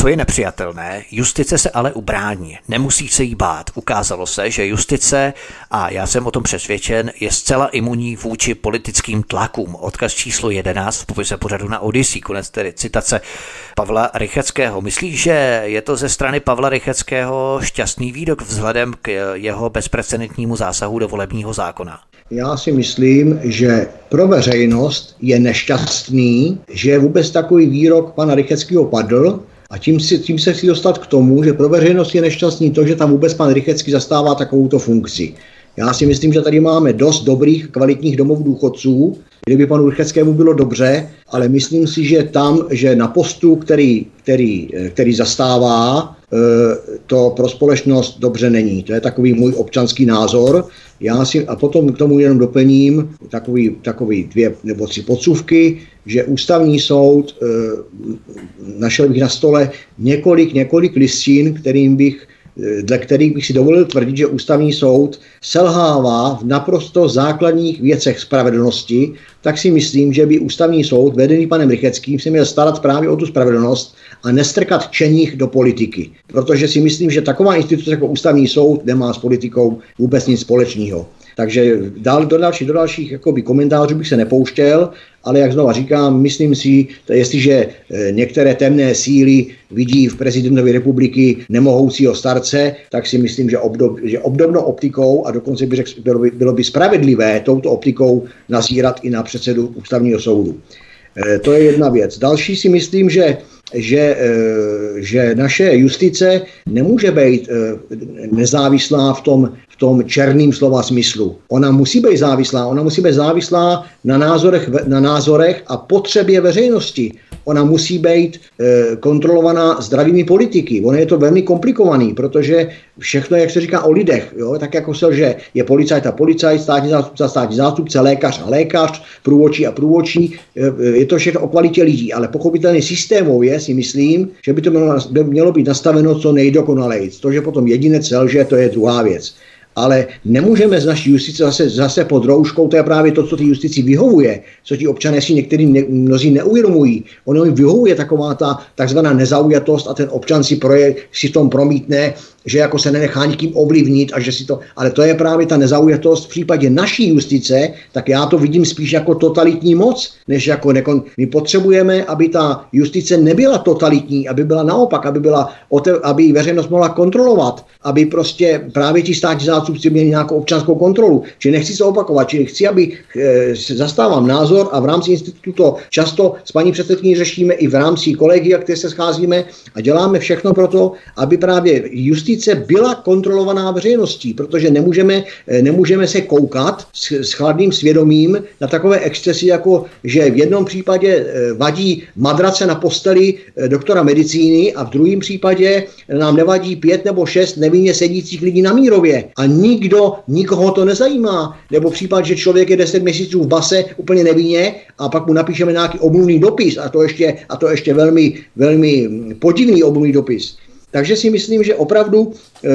co je nepřijatelné, justice se ale ubrání, nemusí se jí bát. Ukázalo se, že justice, a já jsem o tom přesvědčen, je zcela imunní vůči politickým tlakům. Odkaz číslo 11 v popise pořadu na Odyssey, konec tedy citace Pavla Rycheckého. Myslíš, že je to ze strany Pavla Rycheckého šťastný výrok vzhledem k jeho bezprecedentnímu zásahu do volebního zákona? Já si myslím, že pro veřejnost je nešťastný, že vůbec takový výrok pana Rycheckého padl, a tím, si, tím se chci dostat k tomu, že pro veřejnost je nešťastný to, že tam vůbec pan Rychecký zastává takovouto funkci. Já si myslím, že tady máme dost dobrých, kvalitních domov důchodců, kdyby panu Rycheckému bylo dobře, ale myslím si, že tam, že na postu, který, který, který zastává, eh, to pro společnost dobře není. To je takový můj občanský názor. Já si, a potom k tomu jenom doplním takový, takový dvě nebo tři podsuvky, že ústavní soud e, našel bych na stole několik, několik listin, kterým bych dle kterých bych si dovolil tvrdit, že ústavní soud selhává v naprosto základních věcech spravedlnosti, tak si myslím, že by ústavní soud, vedený panem Rycheckým, si měl starat právě o tu spravedlnost a nestrkat čeních do politiky. Protože si myslím, že taková instituce jako ústavní soud nemá s politikou vůbec nic společného. Takže dál, do dalších, do dalších jakoby, komentářů bych se nepouštěl, ale jak znova říkám, myslím si, jestliže eh, některé temné síly vidí v prezidentovi republiky nemohoucího starce, tak si myslím, že, obdob, že obdobnou optikou a dokonce by řek, bylo, by, bylo by spravedlivé touto optikou nazírat i na předsedu ústavního soudu. Eh, to je jedna věc. Další si myslím, že že, eh, že naše justice nemůže být nezávislá v tom, tom černým slova smyslu. Ona musí být závislá, ona musí být závislá na názorech, na názorech a potřebě veřejnosti. Ona musí být e, kontrolovaná zdravými politiky. Ono je to velmi komplikovaný, protože všechno, jak se říká o lidech, jo, tak jako se, že je policajt a policajt, státní zástupce státní zástupce, lékař a lékař, průvočí a průvočí, e, je to všechno o kvalitě lidí, ale pochopitelně systémově si myslím, že by to mělo, mělo být nastaveno co nejdokonalejc. To, že potom jedinec selže, to je druhá věc ale nemůžeme z naší justice zase, zase pod rouškou, to je právě to, co ty justici vyhovuje, co ti občané si někteří ne, mnozí neuvědomují. Ono jim vyhovuje taková ta takzvaná nezaujatost a ten občan si, proje, si v tom promítne že jako se nenechá nikým ovlivnit a že si to, ale to je právě ta nezaujatost v případě naší justice, tak já to vidím spíš jako totalitní moc, než jako nekon... My potřebujeme, aby ta justice nebyla totalitní, aby byla naopak, aby byla, aby veřejnost mohla kontrolovat, aby prostě právě ti státní zástupci měli nějakou občanskou kontrolu. Či nechci se opakovat, či chci, aby e, zastávám názor a v rámci institutu to často s paní předsedkyní řešíme i v rámci kolegia, které se scházíme a děláme všechno pro to, aby právě justice justice byla kontrolovaná veřejností, protože nemůžeme, eh, nemůžeme se koukat s, s chladným svědomím na takové excesy, jako že v jednom případě eh, vadí madrace na posteli eh, doktora medicíny a v druhém případě nám nevadí pět nebo šest nevinně sedících lidí na Mírově. A nikdo, nikoho to nezajímá. Nebo případ, že člověk je deset měsíců v base úplně nevinně a pak mu napíšeme nějaký omluvný dopis a to ještě, a to ještě velmi, velmi podivný omluvný dopis. Takže si myslím, že opravdu, e,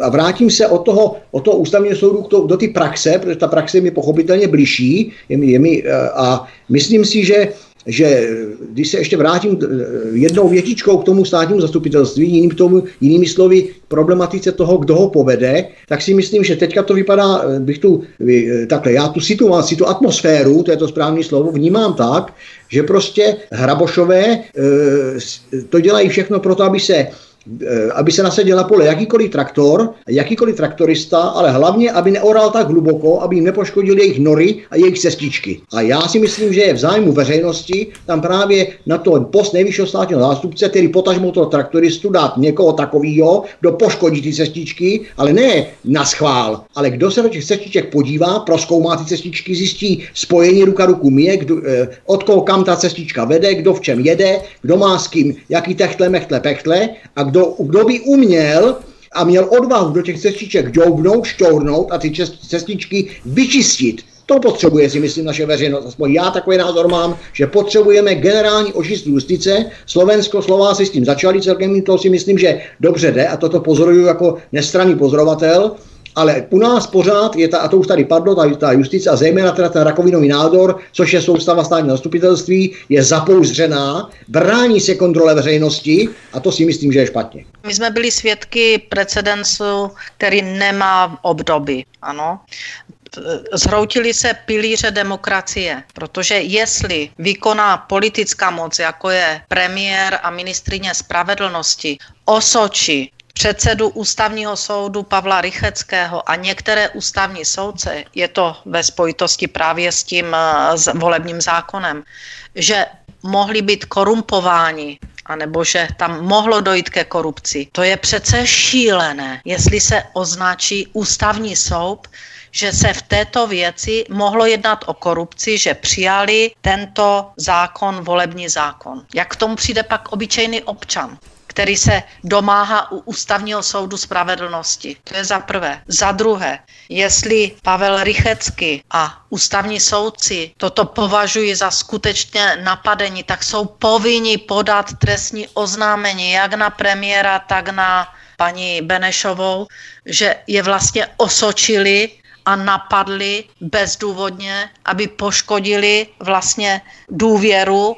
a vrátím se od toho, od toho ústavního soudu do, do ty praxe, protože ta praxe mi pochopitelně blíží, je mi, je mi, e, a myslím si, že že když se ještě vrátím eh, jednou větičkou k tomu státnímu zastupitelství, jiným tomu, jinými slovy problematice toho, kdo ho povede, tak si myslím, že teďka to vypadá, eh, bych tu, eh, takhle, já tu situaci, tu atmosféru, to je to správné slovo, vnímám tak, že prostě Hrabošové to dělají všechno pro to, aby se Eh, aby se nasadil na pole jakýkoliv traktor, jakýkoliv traktorista, ale hlavně, aby neoral tak hluboko, aby jim nepoškodil jejich nory a jejich cestičky. A já si myslím, že je v zájmu veřejnosti tam právě na to post nejvyššího státního zástupce, který potažmo toho traktoristu dát někoho takového, kdo poškodí ty cestičky, ale ne na schvál, ale kdo se do těch cestiček podívá, proskoumá ty cestičky, zjistí spojení ruka ruku mě, kdo, eh, od koho kam ta cestička vede, kdo v čem jede, kdo má s kým, jaký techtle, mechtle, pechtle a kdo, kdo by uměl a měl odvahu do těch cestiček džoubnout, šťournout a ty cestičky vyčistit. To potřebuje si myslím naše veřejnost. Aspoň já takový názor mám, že potřebujeme generální očistku justice. Slovensko, Slováci s tím začali celkem, to si myslím, že dobře jde a toto pozoruju jako nestranný pozorovatel. Ale u nás pořád je ta, a to už tady padlo, ta, ta justice a zejména teda ten rakovinový nádor, což je soustava státního zastupitelství, je zapouzřená, brání se kontrole veřejnosti a to si myslím, že je špatně. My jsme byli svědky precedensu, který nemá obdoby. Ano zhroutili se pilíře demokracie, protože jestli vykoná politická moc, jako je premiér a ministrině spravedlnosti, osočí předsedu ústavního soudu Pavla Rycheckého a některé ústavní soudce, je to ve spojitosti právě s tím eh, s volebním zákonem, že mohli být korumpováni anebo že tam mohlo dojít ke korupci. To je přece šílené, jestli se označí ústavní soud, že se v této věci mohlo jednat o korupci, že přijali tento zákon, volební zákon. Jak k tomu přijde pak obyčejný občan? Který se domáhá u ústavního soudu spravedlnosti. To je za prvé. Za druhé, jestli Pavel Rychecky a ústavní soudci toto považují za skutečně napadení, tak jsou povinni podat trestní oznámení jak na premiéra, tak na paní Benešovou, že je vlastně osočili a napadli bezdůvodně, aby poškodili vlastně důvěru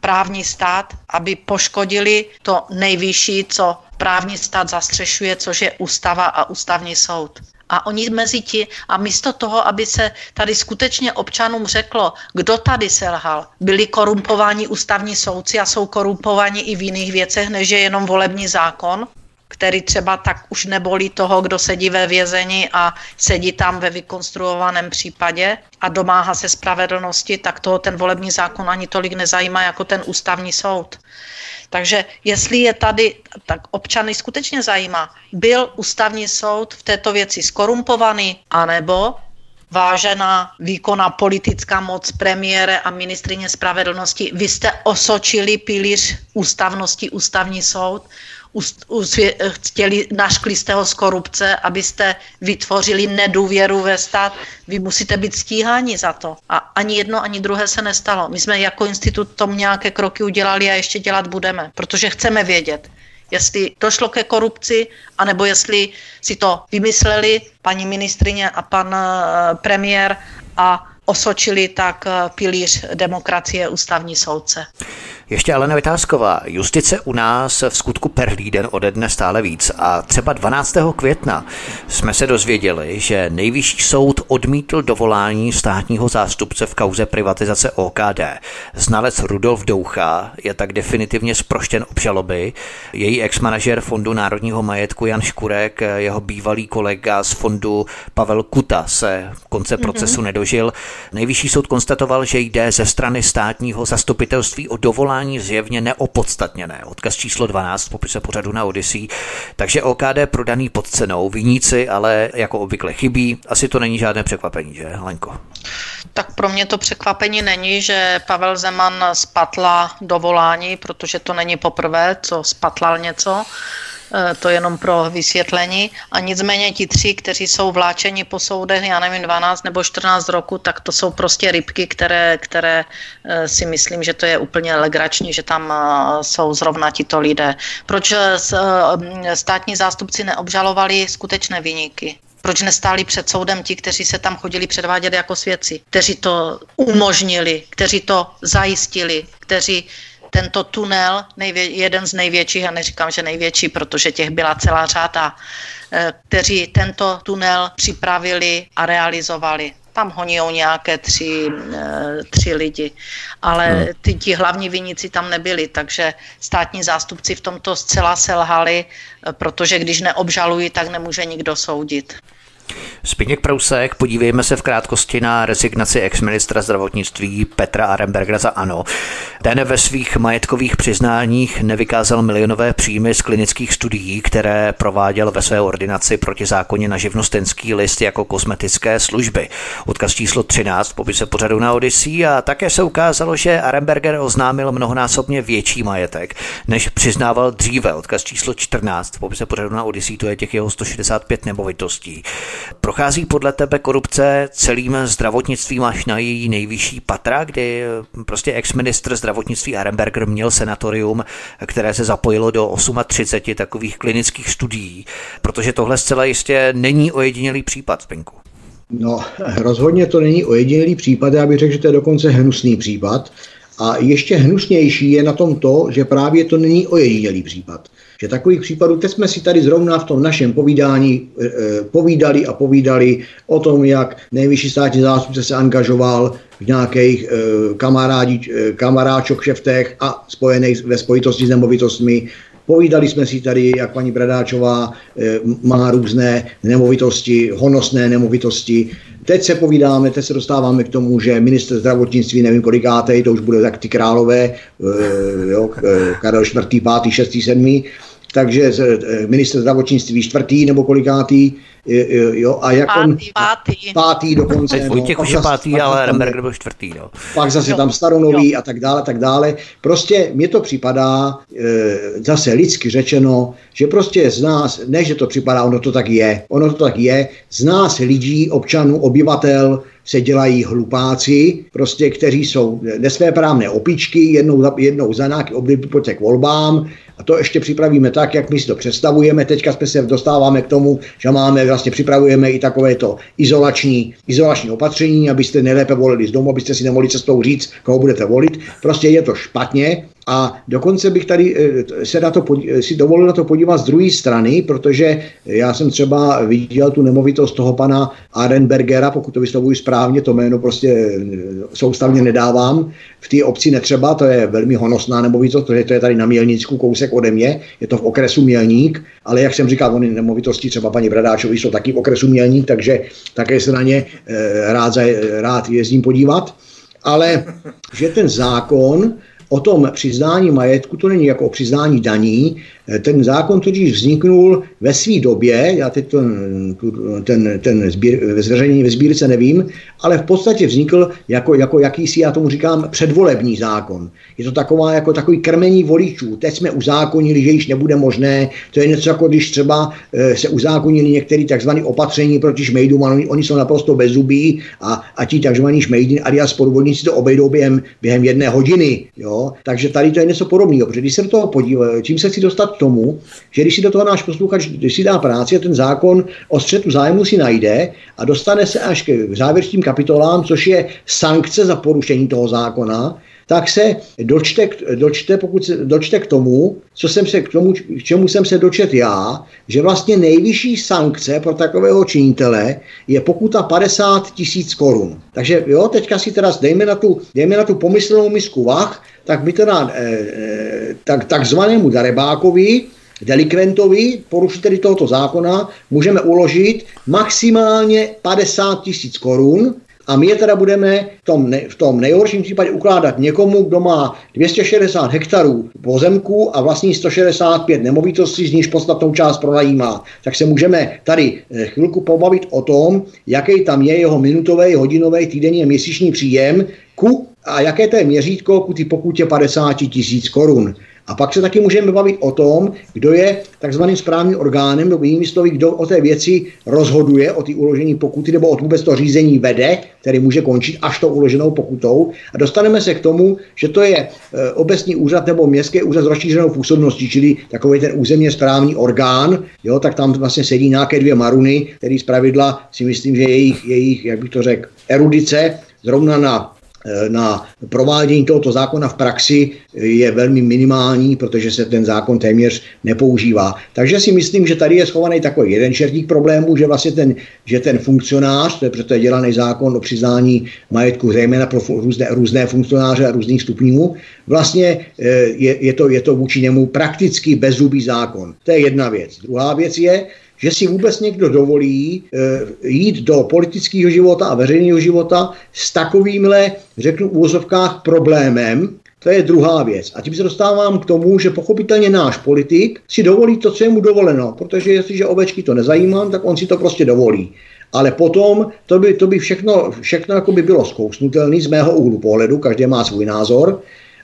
právní stát, aby poškodili to nejvyšší, co právní stát zastřešuje, což je ústava a ústavní soud. A oni mezi ti, a místo toho, aby se tady skutečně občanům řeklo, kdo tady selhal, byli korumpováni ústavní soudci a jsou korumpovaní i v jiných věcech, než je jenom volební zákon, který třeba tak už nebolí toho, kdo sedí ve vězení a sedí tam ve vykonstruovaném případě a domáhá se spravedlnosti, tak toho ten volební zákon ani tolik nezajímá jako ten ústavní soud. Takže jestli je tady, tak občany skutečně zajímá, byl ústavní soud v této věci skorumpovaný, anebo vážená výkonná politická moc premiére a ministrině spravedlnosti, vy jste osočili pilíř ústavnosti ústavní soud, chtěli, naškli jste ho z korupce, abyste vytvořili nedůvěru ve stát, vy musíte být stíháni za to. A ani jedno, ani druhé se nestalo. My jsme jako institut tom nějaké kroky udělali a ještě dělat budeme, protože chceme vědět, jestli došlo ke korupci, anebo jestli si to vymysleli paní ministrině a pan eh, premiér a osočili tak eh, pilíř demokracie ústavní soudce. Ještě Alena Vytázková. Justice u nás v skutku perlí den ode dne stále víc a třeba 12. května jsme se dozvěděli, že nejvyšší soud odmítl dovolání státního zástupce v kauze privatizace OKD. Znalec Rudolf Doucha je tak definitivně zproštěn obžaloby. Její ex-manažer Fondu národního majetku Jan Škurek, jeho bývalý kolega z fondu Pavel Kuta se konce mhm. procesu mm-hmm. nedožil. Nejvyšší soud konstatoval, že jde ze strany státního zastupitelství o dovolání chování zjevně neopodstatněné. Odkaz číslo 12 v popise pořadu na Odyssey. Takže OKD prodaný pod cenou, viníci ale jako obvykle chybí. Asi to není žádné překvapení, že, Lenko? Tak pro mě to překvapení není, že Pavel Zeman spatla dovolání, protože to není poprvé, co spatlal něco. Eh, to jenom pro vysvětlení. A nicméně ti tři, kteří jsou vláčeni po soudech, já nevím, 12 nebo 14 roku, tak to jsou prostě rybky, které, které eh, si myslím, že to je úplně legrační, že tam eh, jsou zrovna tito lidé. Proč státní zástupci neobžalovali skutečné vyníky? Proč nestáli před soudem ti, kteří se tam chodili předvádět jako svědci, kteří to umožnili, kteří to zajistili, kteří tento tunel, nejvě, jeden z největších, a neříkám, že největší, protože těch byla celá řada, eh, kteří tento tunel připravili a realizovali. Tam honí nějaké tři, eh, tři lidi, ale hmm. ty, ti hlavní viníci tam nebyli, takže státní zástupci v tomto zcela selhali, eh, protože když neobžalují, tak nemůže nikdo soudit. Spěněk Prousek, podívejme se v krátkosti na rezignaci ex-ministra zdravotnictví Petra Arembergera za ANO. Ten ve svých majetkových přiznáních nevykázal milionové příjmy z klinických studií, které prováděl ve své ordinaci proti zákoně na živnostenský list jako kosmetické služby. Odkaz číslo 13 popise pořadu na Odyssey a také se ukázalo, že Aremberger oznámil mnohonásobně větší majetek, než přiznával dříve. Odkaz číslo 14 popise pořadu na Odyssey, to je těch jeho 165 nemovitostí. Prochází podle tebe korupce celým zdravotnictvím až na její nejvyšší patra, kdy prostě ex-ministr zdravotnictví Arenberger měl senatorium, které se zapojilo do 38 takových klinických studií, protože tohle zcela jistě není ojedinělý případ, Spinku. No, rozhodně to není ojedinělý případ, já bych řekl, že to je dokonce hnusný případ. A ještě hnusnější je na tom to, že právě to není ojedinělý případ že takových případů, teď jsme si tady zrovna v tom našem povídání e, povídali a povídali o tom, jak nejvyšší státní zástupce se angažoval v nějakých e, kamarádi, e, kamaráčok šeftech a spojených ve spojitosti s nemovitostmi. Povídali jsme si tady, jak paní Bradáčová e, má různé nemovitosti, honosné nemovitosti. Teď se povídáme, teď se dostáváme k tomu, že minister zdravotnictví, nevím kolikátej, to už bude tak ty králové, e, jo, Karel IV., 5., 6., 7., takže minister zdravotnictví čtvrtý nebo kolikátý jo, a jak pátý, on... Pátý. Pátý dokonce. Teď Vojtěch no, už je pátý, ale Remberger byl čtvrtý. No. Pak zase jo. tam staronový jo. a tak dále, tak dále. Prostě mně to připadá, e, zase lidsky řečeno, že prostě z nás, ne, že to připadá, ono to tak je, ono to tak je, z nás lidí, občanů, obyvatel, se dělají hlupáci, prostě, kteří jsou nesvéprávné opičky, jednou, jednou za nějaký období pojďte k volbám a to ještě připravíme tak, jak my si to představujeme. Teďka jsme se dostáváme k tomu, že máme, vlastně připravujeme i takovéto izolační, izolační opatření, abyste nejlépe volili z domu, abyste si nemohli cestou říct, koho budete volit. Prostě je to špatně a dokonce bych tady eh, se na to, si dovolil na to podívat z druhé strany, protože já jsem třeba viděl tu nemovitost toho pana Arenbergera, pokud to vyslovuji správně, to jméno prostě eh, soustavně nedávám. V té obci netřeba, to je velmi honosná nemovitost, protože to je tady na Mělnicku kousek ode mě, je to v okresu Mělník, ale jak jsem říkal, ony nemovitosti třeba paní Bradáčovi jsou taky v okresu Mělník, takže také se na ně eh, rád, rád jezdím podívat. Ale že ten zákon o tom přiznání majetku, to není jako o přiznání daní, ten zákon totiž vzniknul ve své době, já teď ten, ten, ten zveřejnění ve sbírce nevím, ale v podstatě vznikl jako, jako jakýsi, já tomu říkám, předvolební zákon. Je to taková, jako takový krmení voličů. Teď jsme uzákonili, že již nebude možné. To je něco jako když třeba e, se uzákonili některé tzv. opatření proti šmejdům, oni, oni jsou naprosto bezzubí a, a ti tzv. šmejdi alias podvodníci to obejdou během, během jedné hodiny. Jo? Takže tady to je něco podobného. Protože když se do toho podívám, čím se chci dostat tomu, že když si do toho náš posluchač, když si dá práci a ten zákon o střetu zájmu si najde a dostane se až k závěrečným kapitolám, což je sankce za porušení toho zákona, tak se dočte, dočte, pokud se dočte k tomu, co jsem se, k tomu, k čemu jsem se dočet já, že vlastně nejvyšší sankce pro takového činitele je pokuta 50 tisíc korun. Takže jo, teďka si teda dejme na tu, dejme na tu pomyslnou misku vach, tak by teda e, e, tak, takzvanému darebákovi, delikventovi, porušiteli tohoto zákona, můžeme uložit maximálně 50 tisíc korun a my je teda budeme v tom, ne, v tom nejhorším případě ukládat někomu, kdo má 260 hektarů pozemku a vlastní 165 nemovitostí, z níž podstatnou část pronajímá. Tak se můžeme tady eh, chvilku pobavit o tom, jaký tam je jeho minutový, hodinový, týdenní a měsíční příjem ku a jaké to je měřítko ku ty pokutě 50 tisíc korun. A pak se taky můžeme bavit o tom, kdo je takzvaným správným orgánem, nebo jinými slovy, kdo o té věci rozhoduje, o ty uložení pokuty, nebo o vůbec to řízení vede, který může končit až to uloženou pokutou. A dostaneme se k tomu, že to je e, obecní úřad nebo městský úřad s rozšířenou působností, čili takový ten územně správní orgán, jo, tak tam vlastně sedí nějaké dvě maruny, který z pravidla si myslím, že jejich, jejich jak bych to řekl, erudice zrovna na Eh, na provádění tohoto zákona v praxi je velmi minimální, protože se ten zákon téměř nepoužívá. Takže si myslím, že tady je schovaný takový jeden čertík problémů, že vlastně ten, že ten funkcionář, to je proto je dělaný zákon o přiznání majetku zejména pro různé, různé funkcionáře a různých stupňů, vlastně eh, je, je, to, je to vůči němu prakticky bezzubý zákon. To je jedna věc. Druhá věc je, že si vůbec někdo dovolí e, jít do politického života a veřejného života s takovýmhle, řeknu v úvozovkách, problémem, to je druhá věc. A tím se dostávám k tomu, že pochopitelně náš politik si dovolí to, co je mu dovoleno, protože jestliže ovečky to nezajímá, tak on si to prostě dovolí. Ale potom to by, to by všechno, všechno jako by bylo zkousnutelné z mého úhlu pohledu, každý má svůj názor,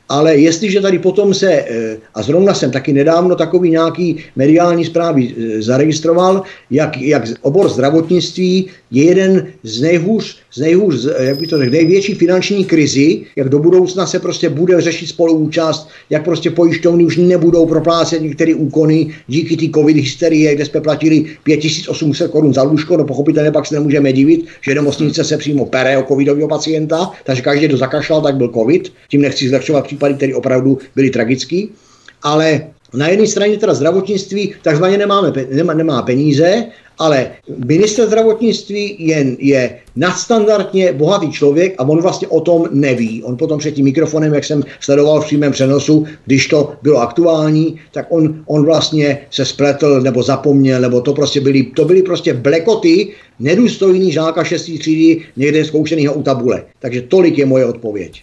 ale jestliže tady potom se, eh, a zrovna jsem taky nedávno takový nějaký mediální zprávy eh, zaregistroval, jak, jak obor zdravotnictví je jeden z nejhůř, z nejhůř, jak by to řekl, největší finanční krizi, jak do budoucna se prostě bude řešit spoluúčast, jak prostě pojišťovny už nebudou proplácet některé úkony díky té covid hysterie, kde jsme platili 5800 korun za lůžko, no pochopitelně pak se nemůžeme divit, že nemocnice se přímo pere o covidového pacienta, takže každý, kdo zakašlal, tak byl covid, tím nechci zlehčovat případy, které opravdu byly tragický, ale na jedné straně teda zdravotnictví takzvaně nemáme, nemá, nemá peníze ale minister zdravotnictví je, je nadstandardně bohatý člověk a on vlastně o tom neví. On potom před tím mikrofonem, jak jsem sledoval v přímém přenosu, když to bylo aktuální, tak on, on vlastně se spletl nebo zapomněl, nebo to prostě byly, to byly prostě blekoty nedůstojný žáka 6. třídy někde zkoušenýho u tabule. Takže tolik je moje odpověď.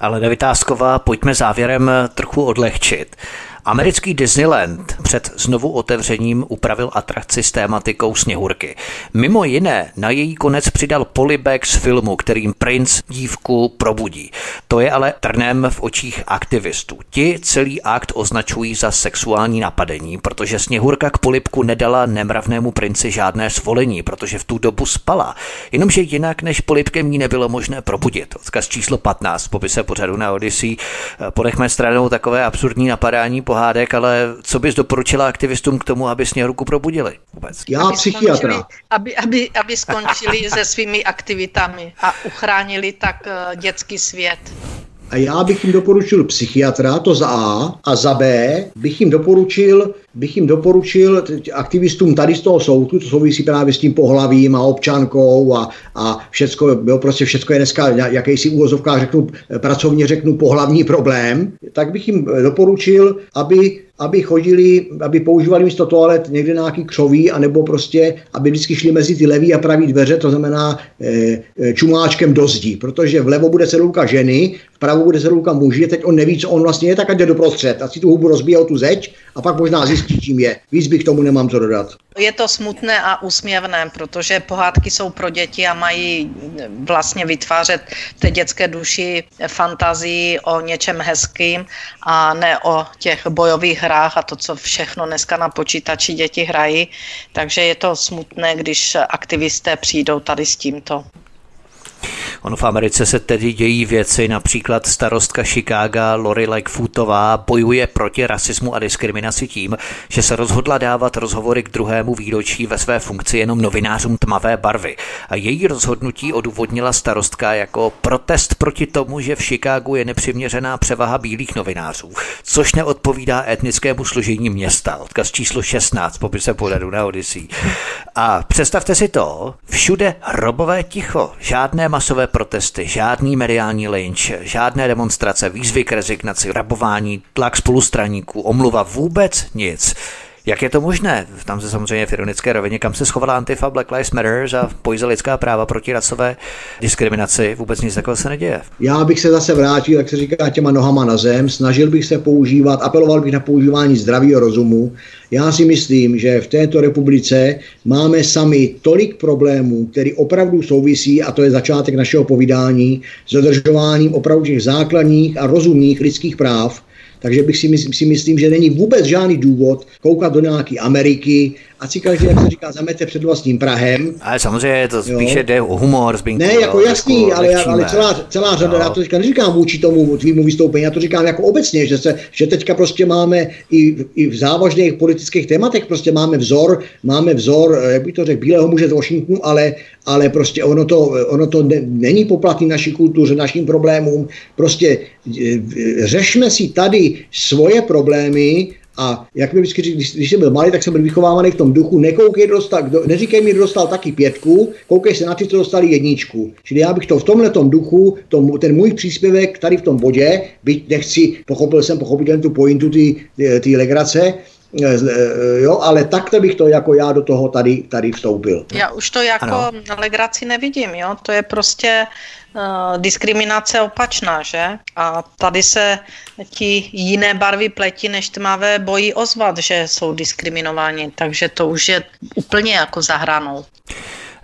Ale David Tásková, pojďme závěrem trochu odlehčit Americký Disneyland před znovu otevřením upravil atrakci s tématikou sněhurky. Mimo jiné na její konec přidal polibek z filmu, kterým princ dívku probudí. To je ale trnem v očích aktivistů. Ti celý akt označují za sexuální napadení, protože sněhurka k polibku nedala nemravnému princi žádné svolení, protože v tu dobu spala. Jenomže jinak než polibkem ní nebylo možné probudit. Odkaz číslo 15 v popise pořadu na Odyssey. Ponechme stranou takové absurdní napadání pohádek, ale co bys doporučila aktivistům k tomu, aby sněhurku probudili vůbec? Já aby psychiatra. Aby, aby, aby skončili se svými aktivitami a uchránili tak eh, dětský svět. A já bych jim doporučil psychiatra, to za A, a za B bych jim doporučil, bych jim doporučil aktivistům tady z toho soudu, to souvisí právě s tím pohlavím a občankou a, a všecko, jo, prostě všecko je dneska jakýsi úvozovkách řeknu, pracovně řeknu pohlavní problém, tak bych jim doporučil, aby aby chodili, aby používali místo toalet někde nějaký křoví, anebo prostě, aby vždycky šli mezi ty levý a pravý dveře, to znamená e, čumáčkem do zdi, protože vlevo bude cedulka ženy, vpravo bude cedulka muži, teď on neví, co on vlastně je, tak ať jde doprostřed, a si tu hubu rozbije o tu zeď a pak možná zjistí, čím je. Víc bych tomu nemám co dodat. Je to smutné a úsměvné, protože pohádky jsou pro děti a mají vlastně vytvářet té dětské duši fantazii o něčem hezkým a ne o těch bojových hrách a to, co všechno dneska na počítači děti hrají. Takže je to smutné, když aktivisté přijdou tady s tímto. Ono v Americe se tedy dějí věci, například starostka Chicago Lori Lightfootová bojuje proti rasismu a diskriminaci tím, že se rozhodla dávat rozhovory k druhému výročí ve své funkci jenom novinářům tmavé barvy. A její rozhodnutí odůvodnila starostka jako protest proti tomu, že v Chicagu je nepřiměřená převaha bílých novinářů, což neodpovídá etnickému složení města. Odkaz číslo 16 popise pořadu na Odyssey. A představte si to, všude hrobové ticho, žádné masové protesty, žádný mediální lynč, žádné demonstrace, výzvy k rezignaci, rabování, tlak spolustraníků, omluva, vůbec nic. Jak je to možné? Tam se samozřejmě v ironické rovině, kam se schovala Antifa Black Lives Matter za boj za lidská práva proti rasové diskriminaci, vůbec nic takového se neděje. Já bych se zase vrátil, jak se říká, těma nohama na zem, snažil bych se používat, apeloval bych na používání zdravého rozumu. Já si myslím, že v této republice máme sami tolik problémů, který opravdu souvisí, a to je začátek našeho povídání, s dodržováním opravdu těch základních a rozumných lidských práv, takže bych si, myslím, si myslím, že není vůbec žádný důvod koukat do nějaké Ameriky, a si každý, jak se říká, zamete před vlastním Prahem. Ale samozřejmě to spíše jo. jde o humor, zbinku, Ne, jako jo, jasný, jako ale, ale celá, celá řada, jo. já to říkám, neříkám vůči tomu tvýmu vystoupení, já to říkám jako obecně, že, se, že teďka prostě máme i, i v závažných politických tématech, prostě máme vzor, máme vzor, eh, jak by to řekl, bílého muže z Washingtonu, ale, ale prostě ono to, ono to ne, není poplatný naší kultuře, našim problémům, prostě eh, řešme si tady svoje problémy, a jak mi vždycky říct, když, když jsem byl malý, tak jsem byl vychovávaný v tom duchu, nekoukej, dostal, kdo, neříkej mi, kdo dostal taky pětku, koukej se na ty, co dostali jedničku. Čili já bych to v tomhle duchu, tom, ten můj příspěvek tady v tom bodě, byť nechci, pochopil jsem pochopitelně tu pointu ty legrace, eh, eh, jo, ale takto bych to jako já do toho tady, tady vstoupil. Já už to jako ano. legraci nevidím, jo, to je prostě Eh, diskriminace opačná, že? A tady se ti jiné barvy pleti než tmavé bojí ozvat, že jsou diskriminováni, takže to už je úplně jako zahranou.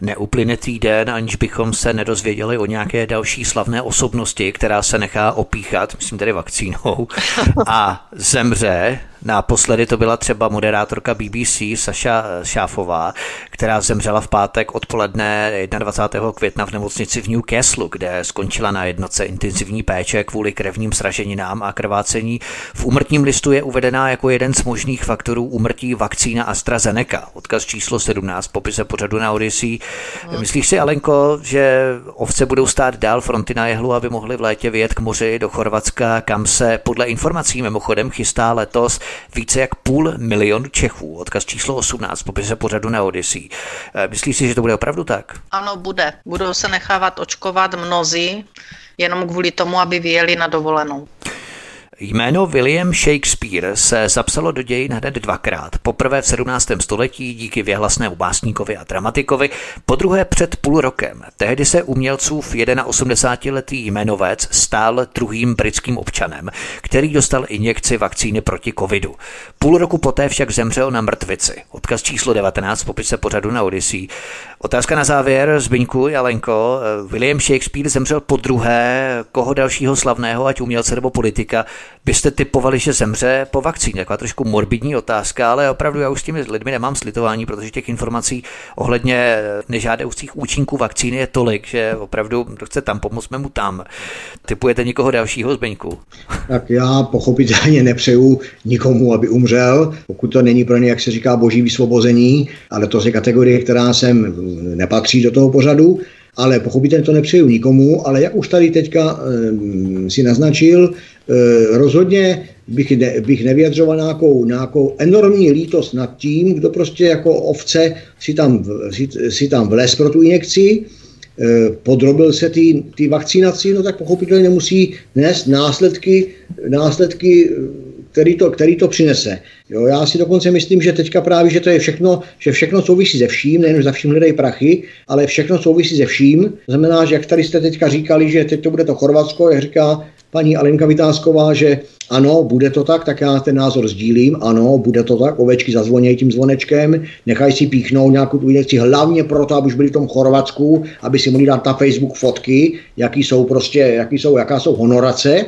Neuplyne týden, aniž bychom se nedozvěděli o nějaké další slavné osobnosti, která se nechá opíchat, myslím tedy vakcínou, a zemře Naposledy to byla třeba moderátorka BBC Saša Šáfová, která zemřela v pátek odpoledne 21. května v nemocnici v Newcastle, kde skončila na jednoce intenzivní péče kvůli krevním sraženinám a krvácení. V úmrtním listu je uvedená jako jeden z možných faktorů úmrtí vakcína AstraZeneca. Odkaz číslo 17 popise pořadu na Odyssey. Myslíš si, Alenko, že ovce budou stát dál fronty na jehlu, aby mohli v létě vyjet k moři do Chorvatska, kam se podle informací mimochodem chystá letos více jak půl milionu Čechů. Odkaz číslo 18, popise pořadu na Odyssey. Eh, myslíš si, že to bude opravdu tak? Ano, bude. Budou se nechávat očkovat mnozí, jenom kvůli tomu, aby vyjeli na dovolenou. Jméno William Shakespeare se zapsalo do dějin hned dvakrát. Poprvé v 17. století díky věhlasnému básníkovi a dramatikovi, po druhé před půl rokem. Tehdy se umělcův 81-letý jmenovec stál druhým britským občanem, který dostal injekci vakcíny proti covidu. Půl roku poté však zemřel na mrtvici. Odkaz číslo 19 v popise pořadu na Odyssey. Otázka na závěr, Zbyňku, Jalenko. William Shakespeare zemřel po druhé. Koho dalšího slavného, ať umělce nebo politika, byste typovali, že zemře po vakcíně? Taková trošku morbidní otázka, ale opravdu já už s těmi lidmi nemám slitování, protože těch informací ohledně nežádoucích účinků vakcíny je tolik, že opravdu, kdo chce tam pomoct, mu tam. Typujete někoho dalšího, Zbyňku? Tak já pochopitelně nepřeju nikomu, aby umřel, pokud to není pro ně, jak se říká, boží vysvobození, ale to je kategorie, která sem nepatří do toho pořadu ale pochopitelně to nepřeju nikomu, ale jak už tady teďka e, si naznačil, rozhodně bych, ne, bych nevyjadřoval nějakou, nějakou enormní lítost nad tím, kdo prostě jako ovce si tam, si, si tam vles pro tu injekci, e, podrobil se ty vakcinaci, no tak pochopitelně nemusí nést následky, následky který to, který to přinese. Jo, já si dokonce myslím, že teďka právě, že to je všechno, že všechno souvisí se vším, nejen za vším hledají prachy, ale všechno souvisí se vším. To znamená, že jak tady jste teďka říkali, že teď to bude to Chorvatsko, jak říká paní Alenka Vytázková, že ano, bude to tak, tak já ten názor sdílím, ano, bude to tak, ovečky zazvonějí tím zvonečkem, nechají si píchnout nějakou tu injekci, hlavně proto, aby už byli v tom Chorvatsku, aby si mohli dát na Facebook fotky, jaký jsou prostě, jaký jsou, jaká jsou honorace,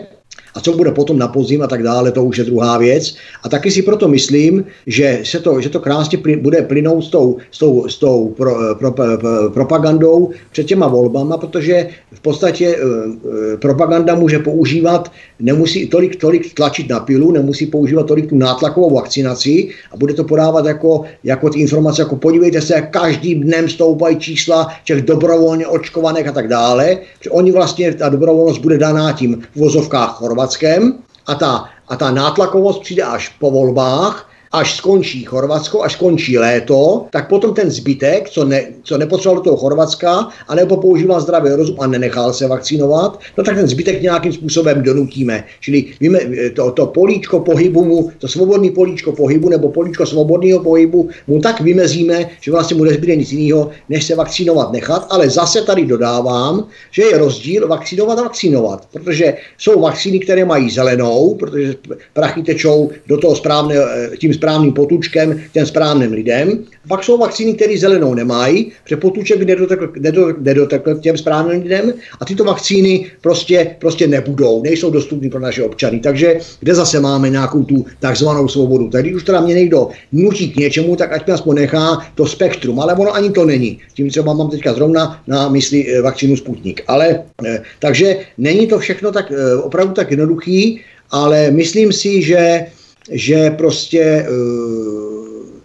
a co bude potom na podzim a tak dále, to už je druhá věc. A taky si proto myslím, že se to, že to krásně plyn, bude plynout s tou, s tou, s tou pro, pro, pro, propagandou před těma volbama, protože v podstatě e, propaganda může používat, nemusí tolik, tolik tlačit na pilu, nemusí používat tolik tu nátlakovou vakcinaci a bude to podávat jako, jako ty informace, jako podívejte se, jak každým dnem stoupají čísla těch dobrovolně očkovaných a tak dále, oni vlastně, ta dobrovolnost bude daná tím v vozovkách Chorvatskem a ta, a ta nátlakovost přijde až po volbách až skončí Chorvatsko, až skončí léto, tak potom ten zbytek, co, ne, co nepotřeboval do toho Chorvatska, anebo používal zdravý rozum a nenechal se vakcinovat, no tak ten zbytek nějakým způsobem donutíme. Čili víme, to, to políčko pohybu mu, to svobodný políčko pohybu nebo políčko svobodného pohybu mu tak vymezíme, že vlastně mu nezbyde nic jiného, než se vakcinovat nechat, ale zase tady dodávám, že je rozdíl vakcinovat a vakcinovat, protože jsou vakcíny, které mají zelenou, protože prachy tečou do toho správného, tím správným potůčkem těm správným lidem. Pak jsou vakcíny, které zelenou nemají, protože potůček nedotekl, nedotekl těm správným lidem a tyto vakcíny prostě, prostě nebudou, nejsou dostupné pro naše občany. Takže kde zase máme nějakou tu takzvanou svobodu. Tak když už teda mě někdo nutí k něčemu, tak ať mě aspoň nechá to spektrum, ale ono ani to není. Tím třeba mám teďka zrovna na mysli eh, vakcínu Sputnik. Ale, eh, takže není to všechno tak eh, opravdu tak jednoduchý, ale myslím si, že že prostě eh,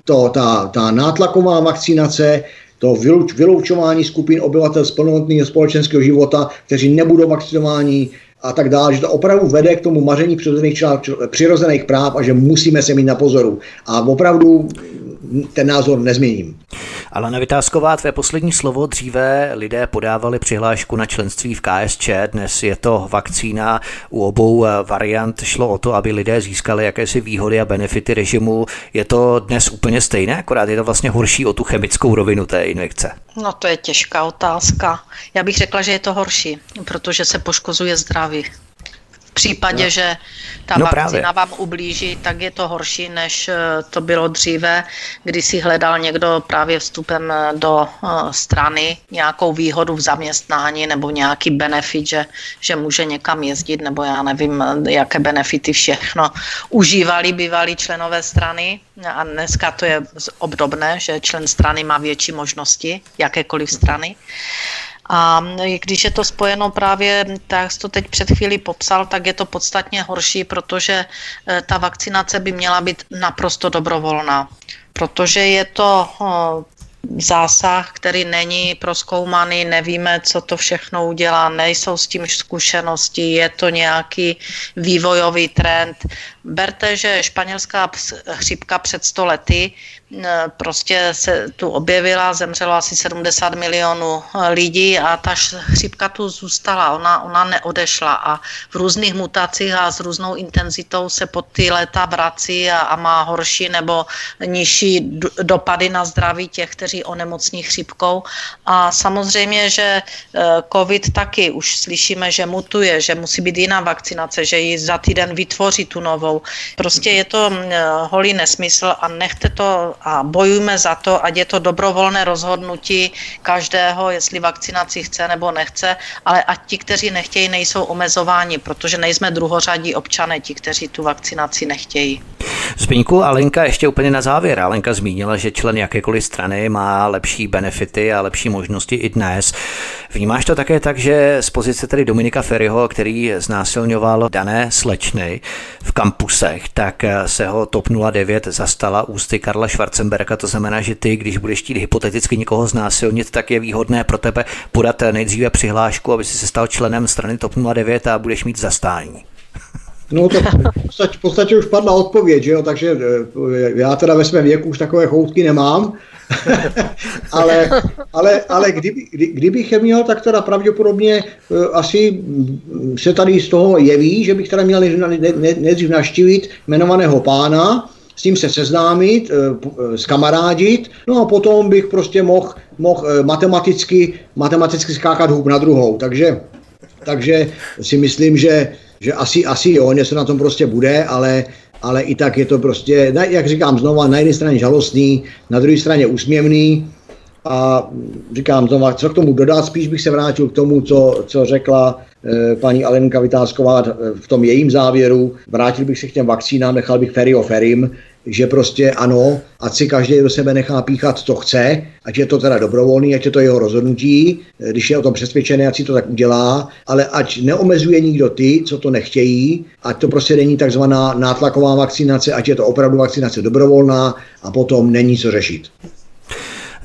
to, ta, ta nátlaková vakcinace, to vyloučování skupin obyvatel z plnohodnotného společenského života, kteří nebudou vakcinováni a tak dále, že to opravdu vede k tomu maření přirozených, přirozených práv a že musíme se mít na pozoru. A opravdu ten názor nezměním. Ale Vytázková, tvé poslední slovo. Dříve lidé podávali přihlášku na členství v KSČ, dnes je to vakcína. U obou eh, variant šlo o to, aby lidé získali jakési výhody a benefity režimu. Je to dnes úplně stejné, akorát je to vlastně horší o tu chemickou rovinu té injekce. No to je těžká otázka. Já bych řekla, že je to horší, protože se poškozuje zdraví případě, no. že ta no vakcína právě. vám ublíží, tak je to horší, než eh, to bylo dříve, kdy si hledal někdo právě vstupem eh, do eh, strany nějakou výhodu v zaměstnání nebo nějaký benefit, že, že může někam jezdit, nebo já nevím, jaké benefity všechno užívali bývalí členové strany. A dneska to je obdobné, že člen strany má větší možnosti, jakékoliv strany. A když je to spojeno právě, tak jsi to teď před chvíli popsal, tak je to podstatně horší, protože eh, ta vakcinace by měla být naprosto dobrovolná. Protože je to zásah, který není proskoumaný, nevíme, co to všechno udělá, nejsou s tím zkušenosti, je to nějaký vývojový trend Berte, že španělská chřipka před 100 lety prostě se tu objevila, zemřelo asi 70 milionů lidí a ta chřipka tu zůstala, ona, ona neodešla a v různých mutacích a s různou intenzitou se pod ty léta vrací a, a má horší nebo nižší dopady na zdraví těch, kteří onemocní chřipkou. A samozřejmě, že e, COVID taky už slyšíme, že mutuje, že musí být jiná vakcinace, že ji za týden vytvoří tu novou. Prostě je to holý nesmysl a nechte to a bojujme za to, ať je to dobrovolné rozhodnutí každého, jestli vakcinaci chce nebo nechce, ale ať ti, kteří nechtějí, nejsou omezováni, protože nejsme druhořadí občané, ti, kteří tu vakcinaci nechtějí. Zbyňku, Alenka ještě úplně na závěr. Alenka zmínila, že člen jakékoliv strany má lepší benefity a lepší možnosti i dnes. Vnímáš to také tak, že z pozice tedy Dominika Ferryho, který znásilňoval dané slečny v kampusech, tak se ho TOP 09 zastala ústy Karla Schwarzenberga. To znamená, že ty, když budeš chtít hypoteticky někoho znásilnit, tak je výhodné pro tebe podat nejdříve přihlášku, aby si se stal členem strany TOP 09 a budeš mít zastání. No to v podstatě, v podstatě už padla odpověď, že jo? takže eh, já teda ve svém věku už takové choutky nemám, ale, ale, ale kdyby, kdy, kdybych je měl, tak teda pravděpodobně uh, asi se tady z toho jeví, že bych teda měl nejdřív naštívit jmenovaného pána, s ním se seznámit, skamarádit, no a potom bych prostě mohl mohl matematicky, matematicky skákat hůb na druhou. Takže, takže si myslím, že že asi, asi jo, něco na tom prostě bude, ale, ale i tak je to prostě, jak říkám znova, na jedné straně žalostný, na druhé straně úsměvný a říkám znova, co k tomu dodat, spíš bych se vrátil k tomu, co, co řekla e, paní Alenka Vytázková v tom jejím závěru, vrátil bych se k těm vakcínám, nechal bych Ferry o Ferim, že prostě ano, ať si každý do sebe nechá píchat, co chce, ať je to teda dobrovolný, ať je to jeho rozhodnutí, když je o tom přesvědčený, ať si to tak udělá, ale ať neomezuje nikdo ty, co to nechtějí, ať to prostě není takzvaná nátlaková vakcinace, ať je to opravdu vakcinace dobrovolná a potom není co řešit.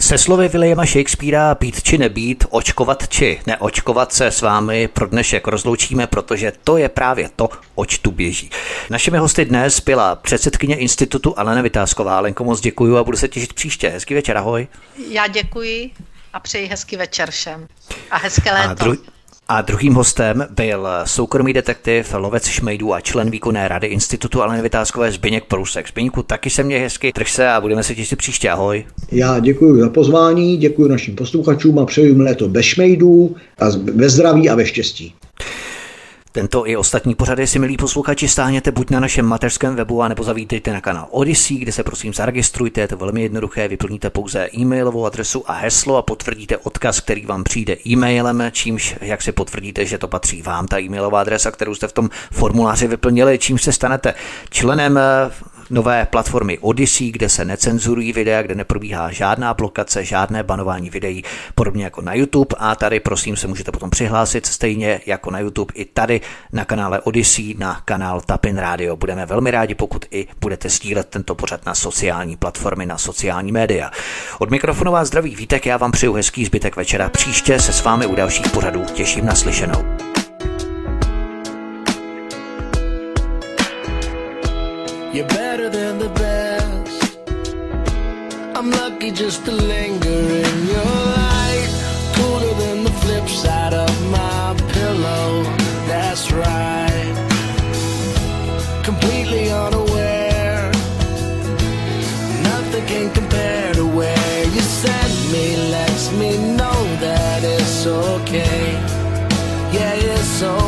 Se slovy Williama Shakespearea být či nebýt, očkovat či neočkovat se s vámi pro dnešek rozloučíme, protože to je právě to, oč tu běží. Našimi hosty dnes byla předsedkyně institutu Alena Vytázková. Lenko, moc děkuji a budu se těšit příště. Hezký večer, ahoj. Já děkuji a přeji hezký večer všem. A hezké léto. A dru- a druhým hostem byl soukromý detektiv, lovec šmejdů a člen výkonné rady Institutu Aleny Vytázkové Zbyněk Prusek. Zbyňku, taky se mě hezky, drž se a budeme se těšit příště. Ahoj. Já děkuji za pozvání, děkuji našim posluchačům a přeju jim léto bez šmejdů a ve zdraví a ve štěstí. Tento i ostatní pořady si, milí posluchači, stáhněte buď na našem mateřském webu, nebo zavítejte na kanál Odyssey, kde se prosím zaregistrujte, je to velmi jednoduché, vyplníte pouze e-mailovou adresu a heslo a potvrdíte odkaz, který vám přijde e-mailem, čímž, jak si potvrdíte, že to patří vám, ta e-mailová adresa, kterou jste v tom formuláři vyplnili, čím se stanete členem nové platformy Odyssey, kde se necenzurují videa, kde neprobíhá žádná blokace, žádné banování videí, podobně jako na YouTube. A tady prosím se můžete potom přihlásit stejně jako na YouTube i tady na kanále Odyssey, na kanál Tapin Radio. Budeme velmi rádi, pokud i budete sdílet tento pořad na sociální platformy, na sociální média. Od mikrofonu vás zdraví Vítek, já vám přeju hezký zbytek večera. Příště se s vámi u dalších pořadů těším na slyšenou. Better than the best. I'm lucky just to linger in your light. Cooler than the flip side of my pillow. That's right. Completely unaware. Nothing can compare to where you send me. Lets me know that it's okay. Yeah, it's okay.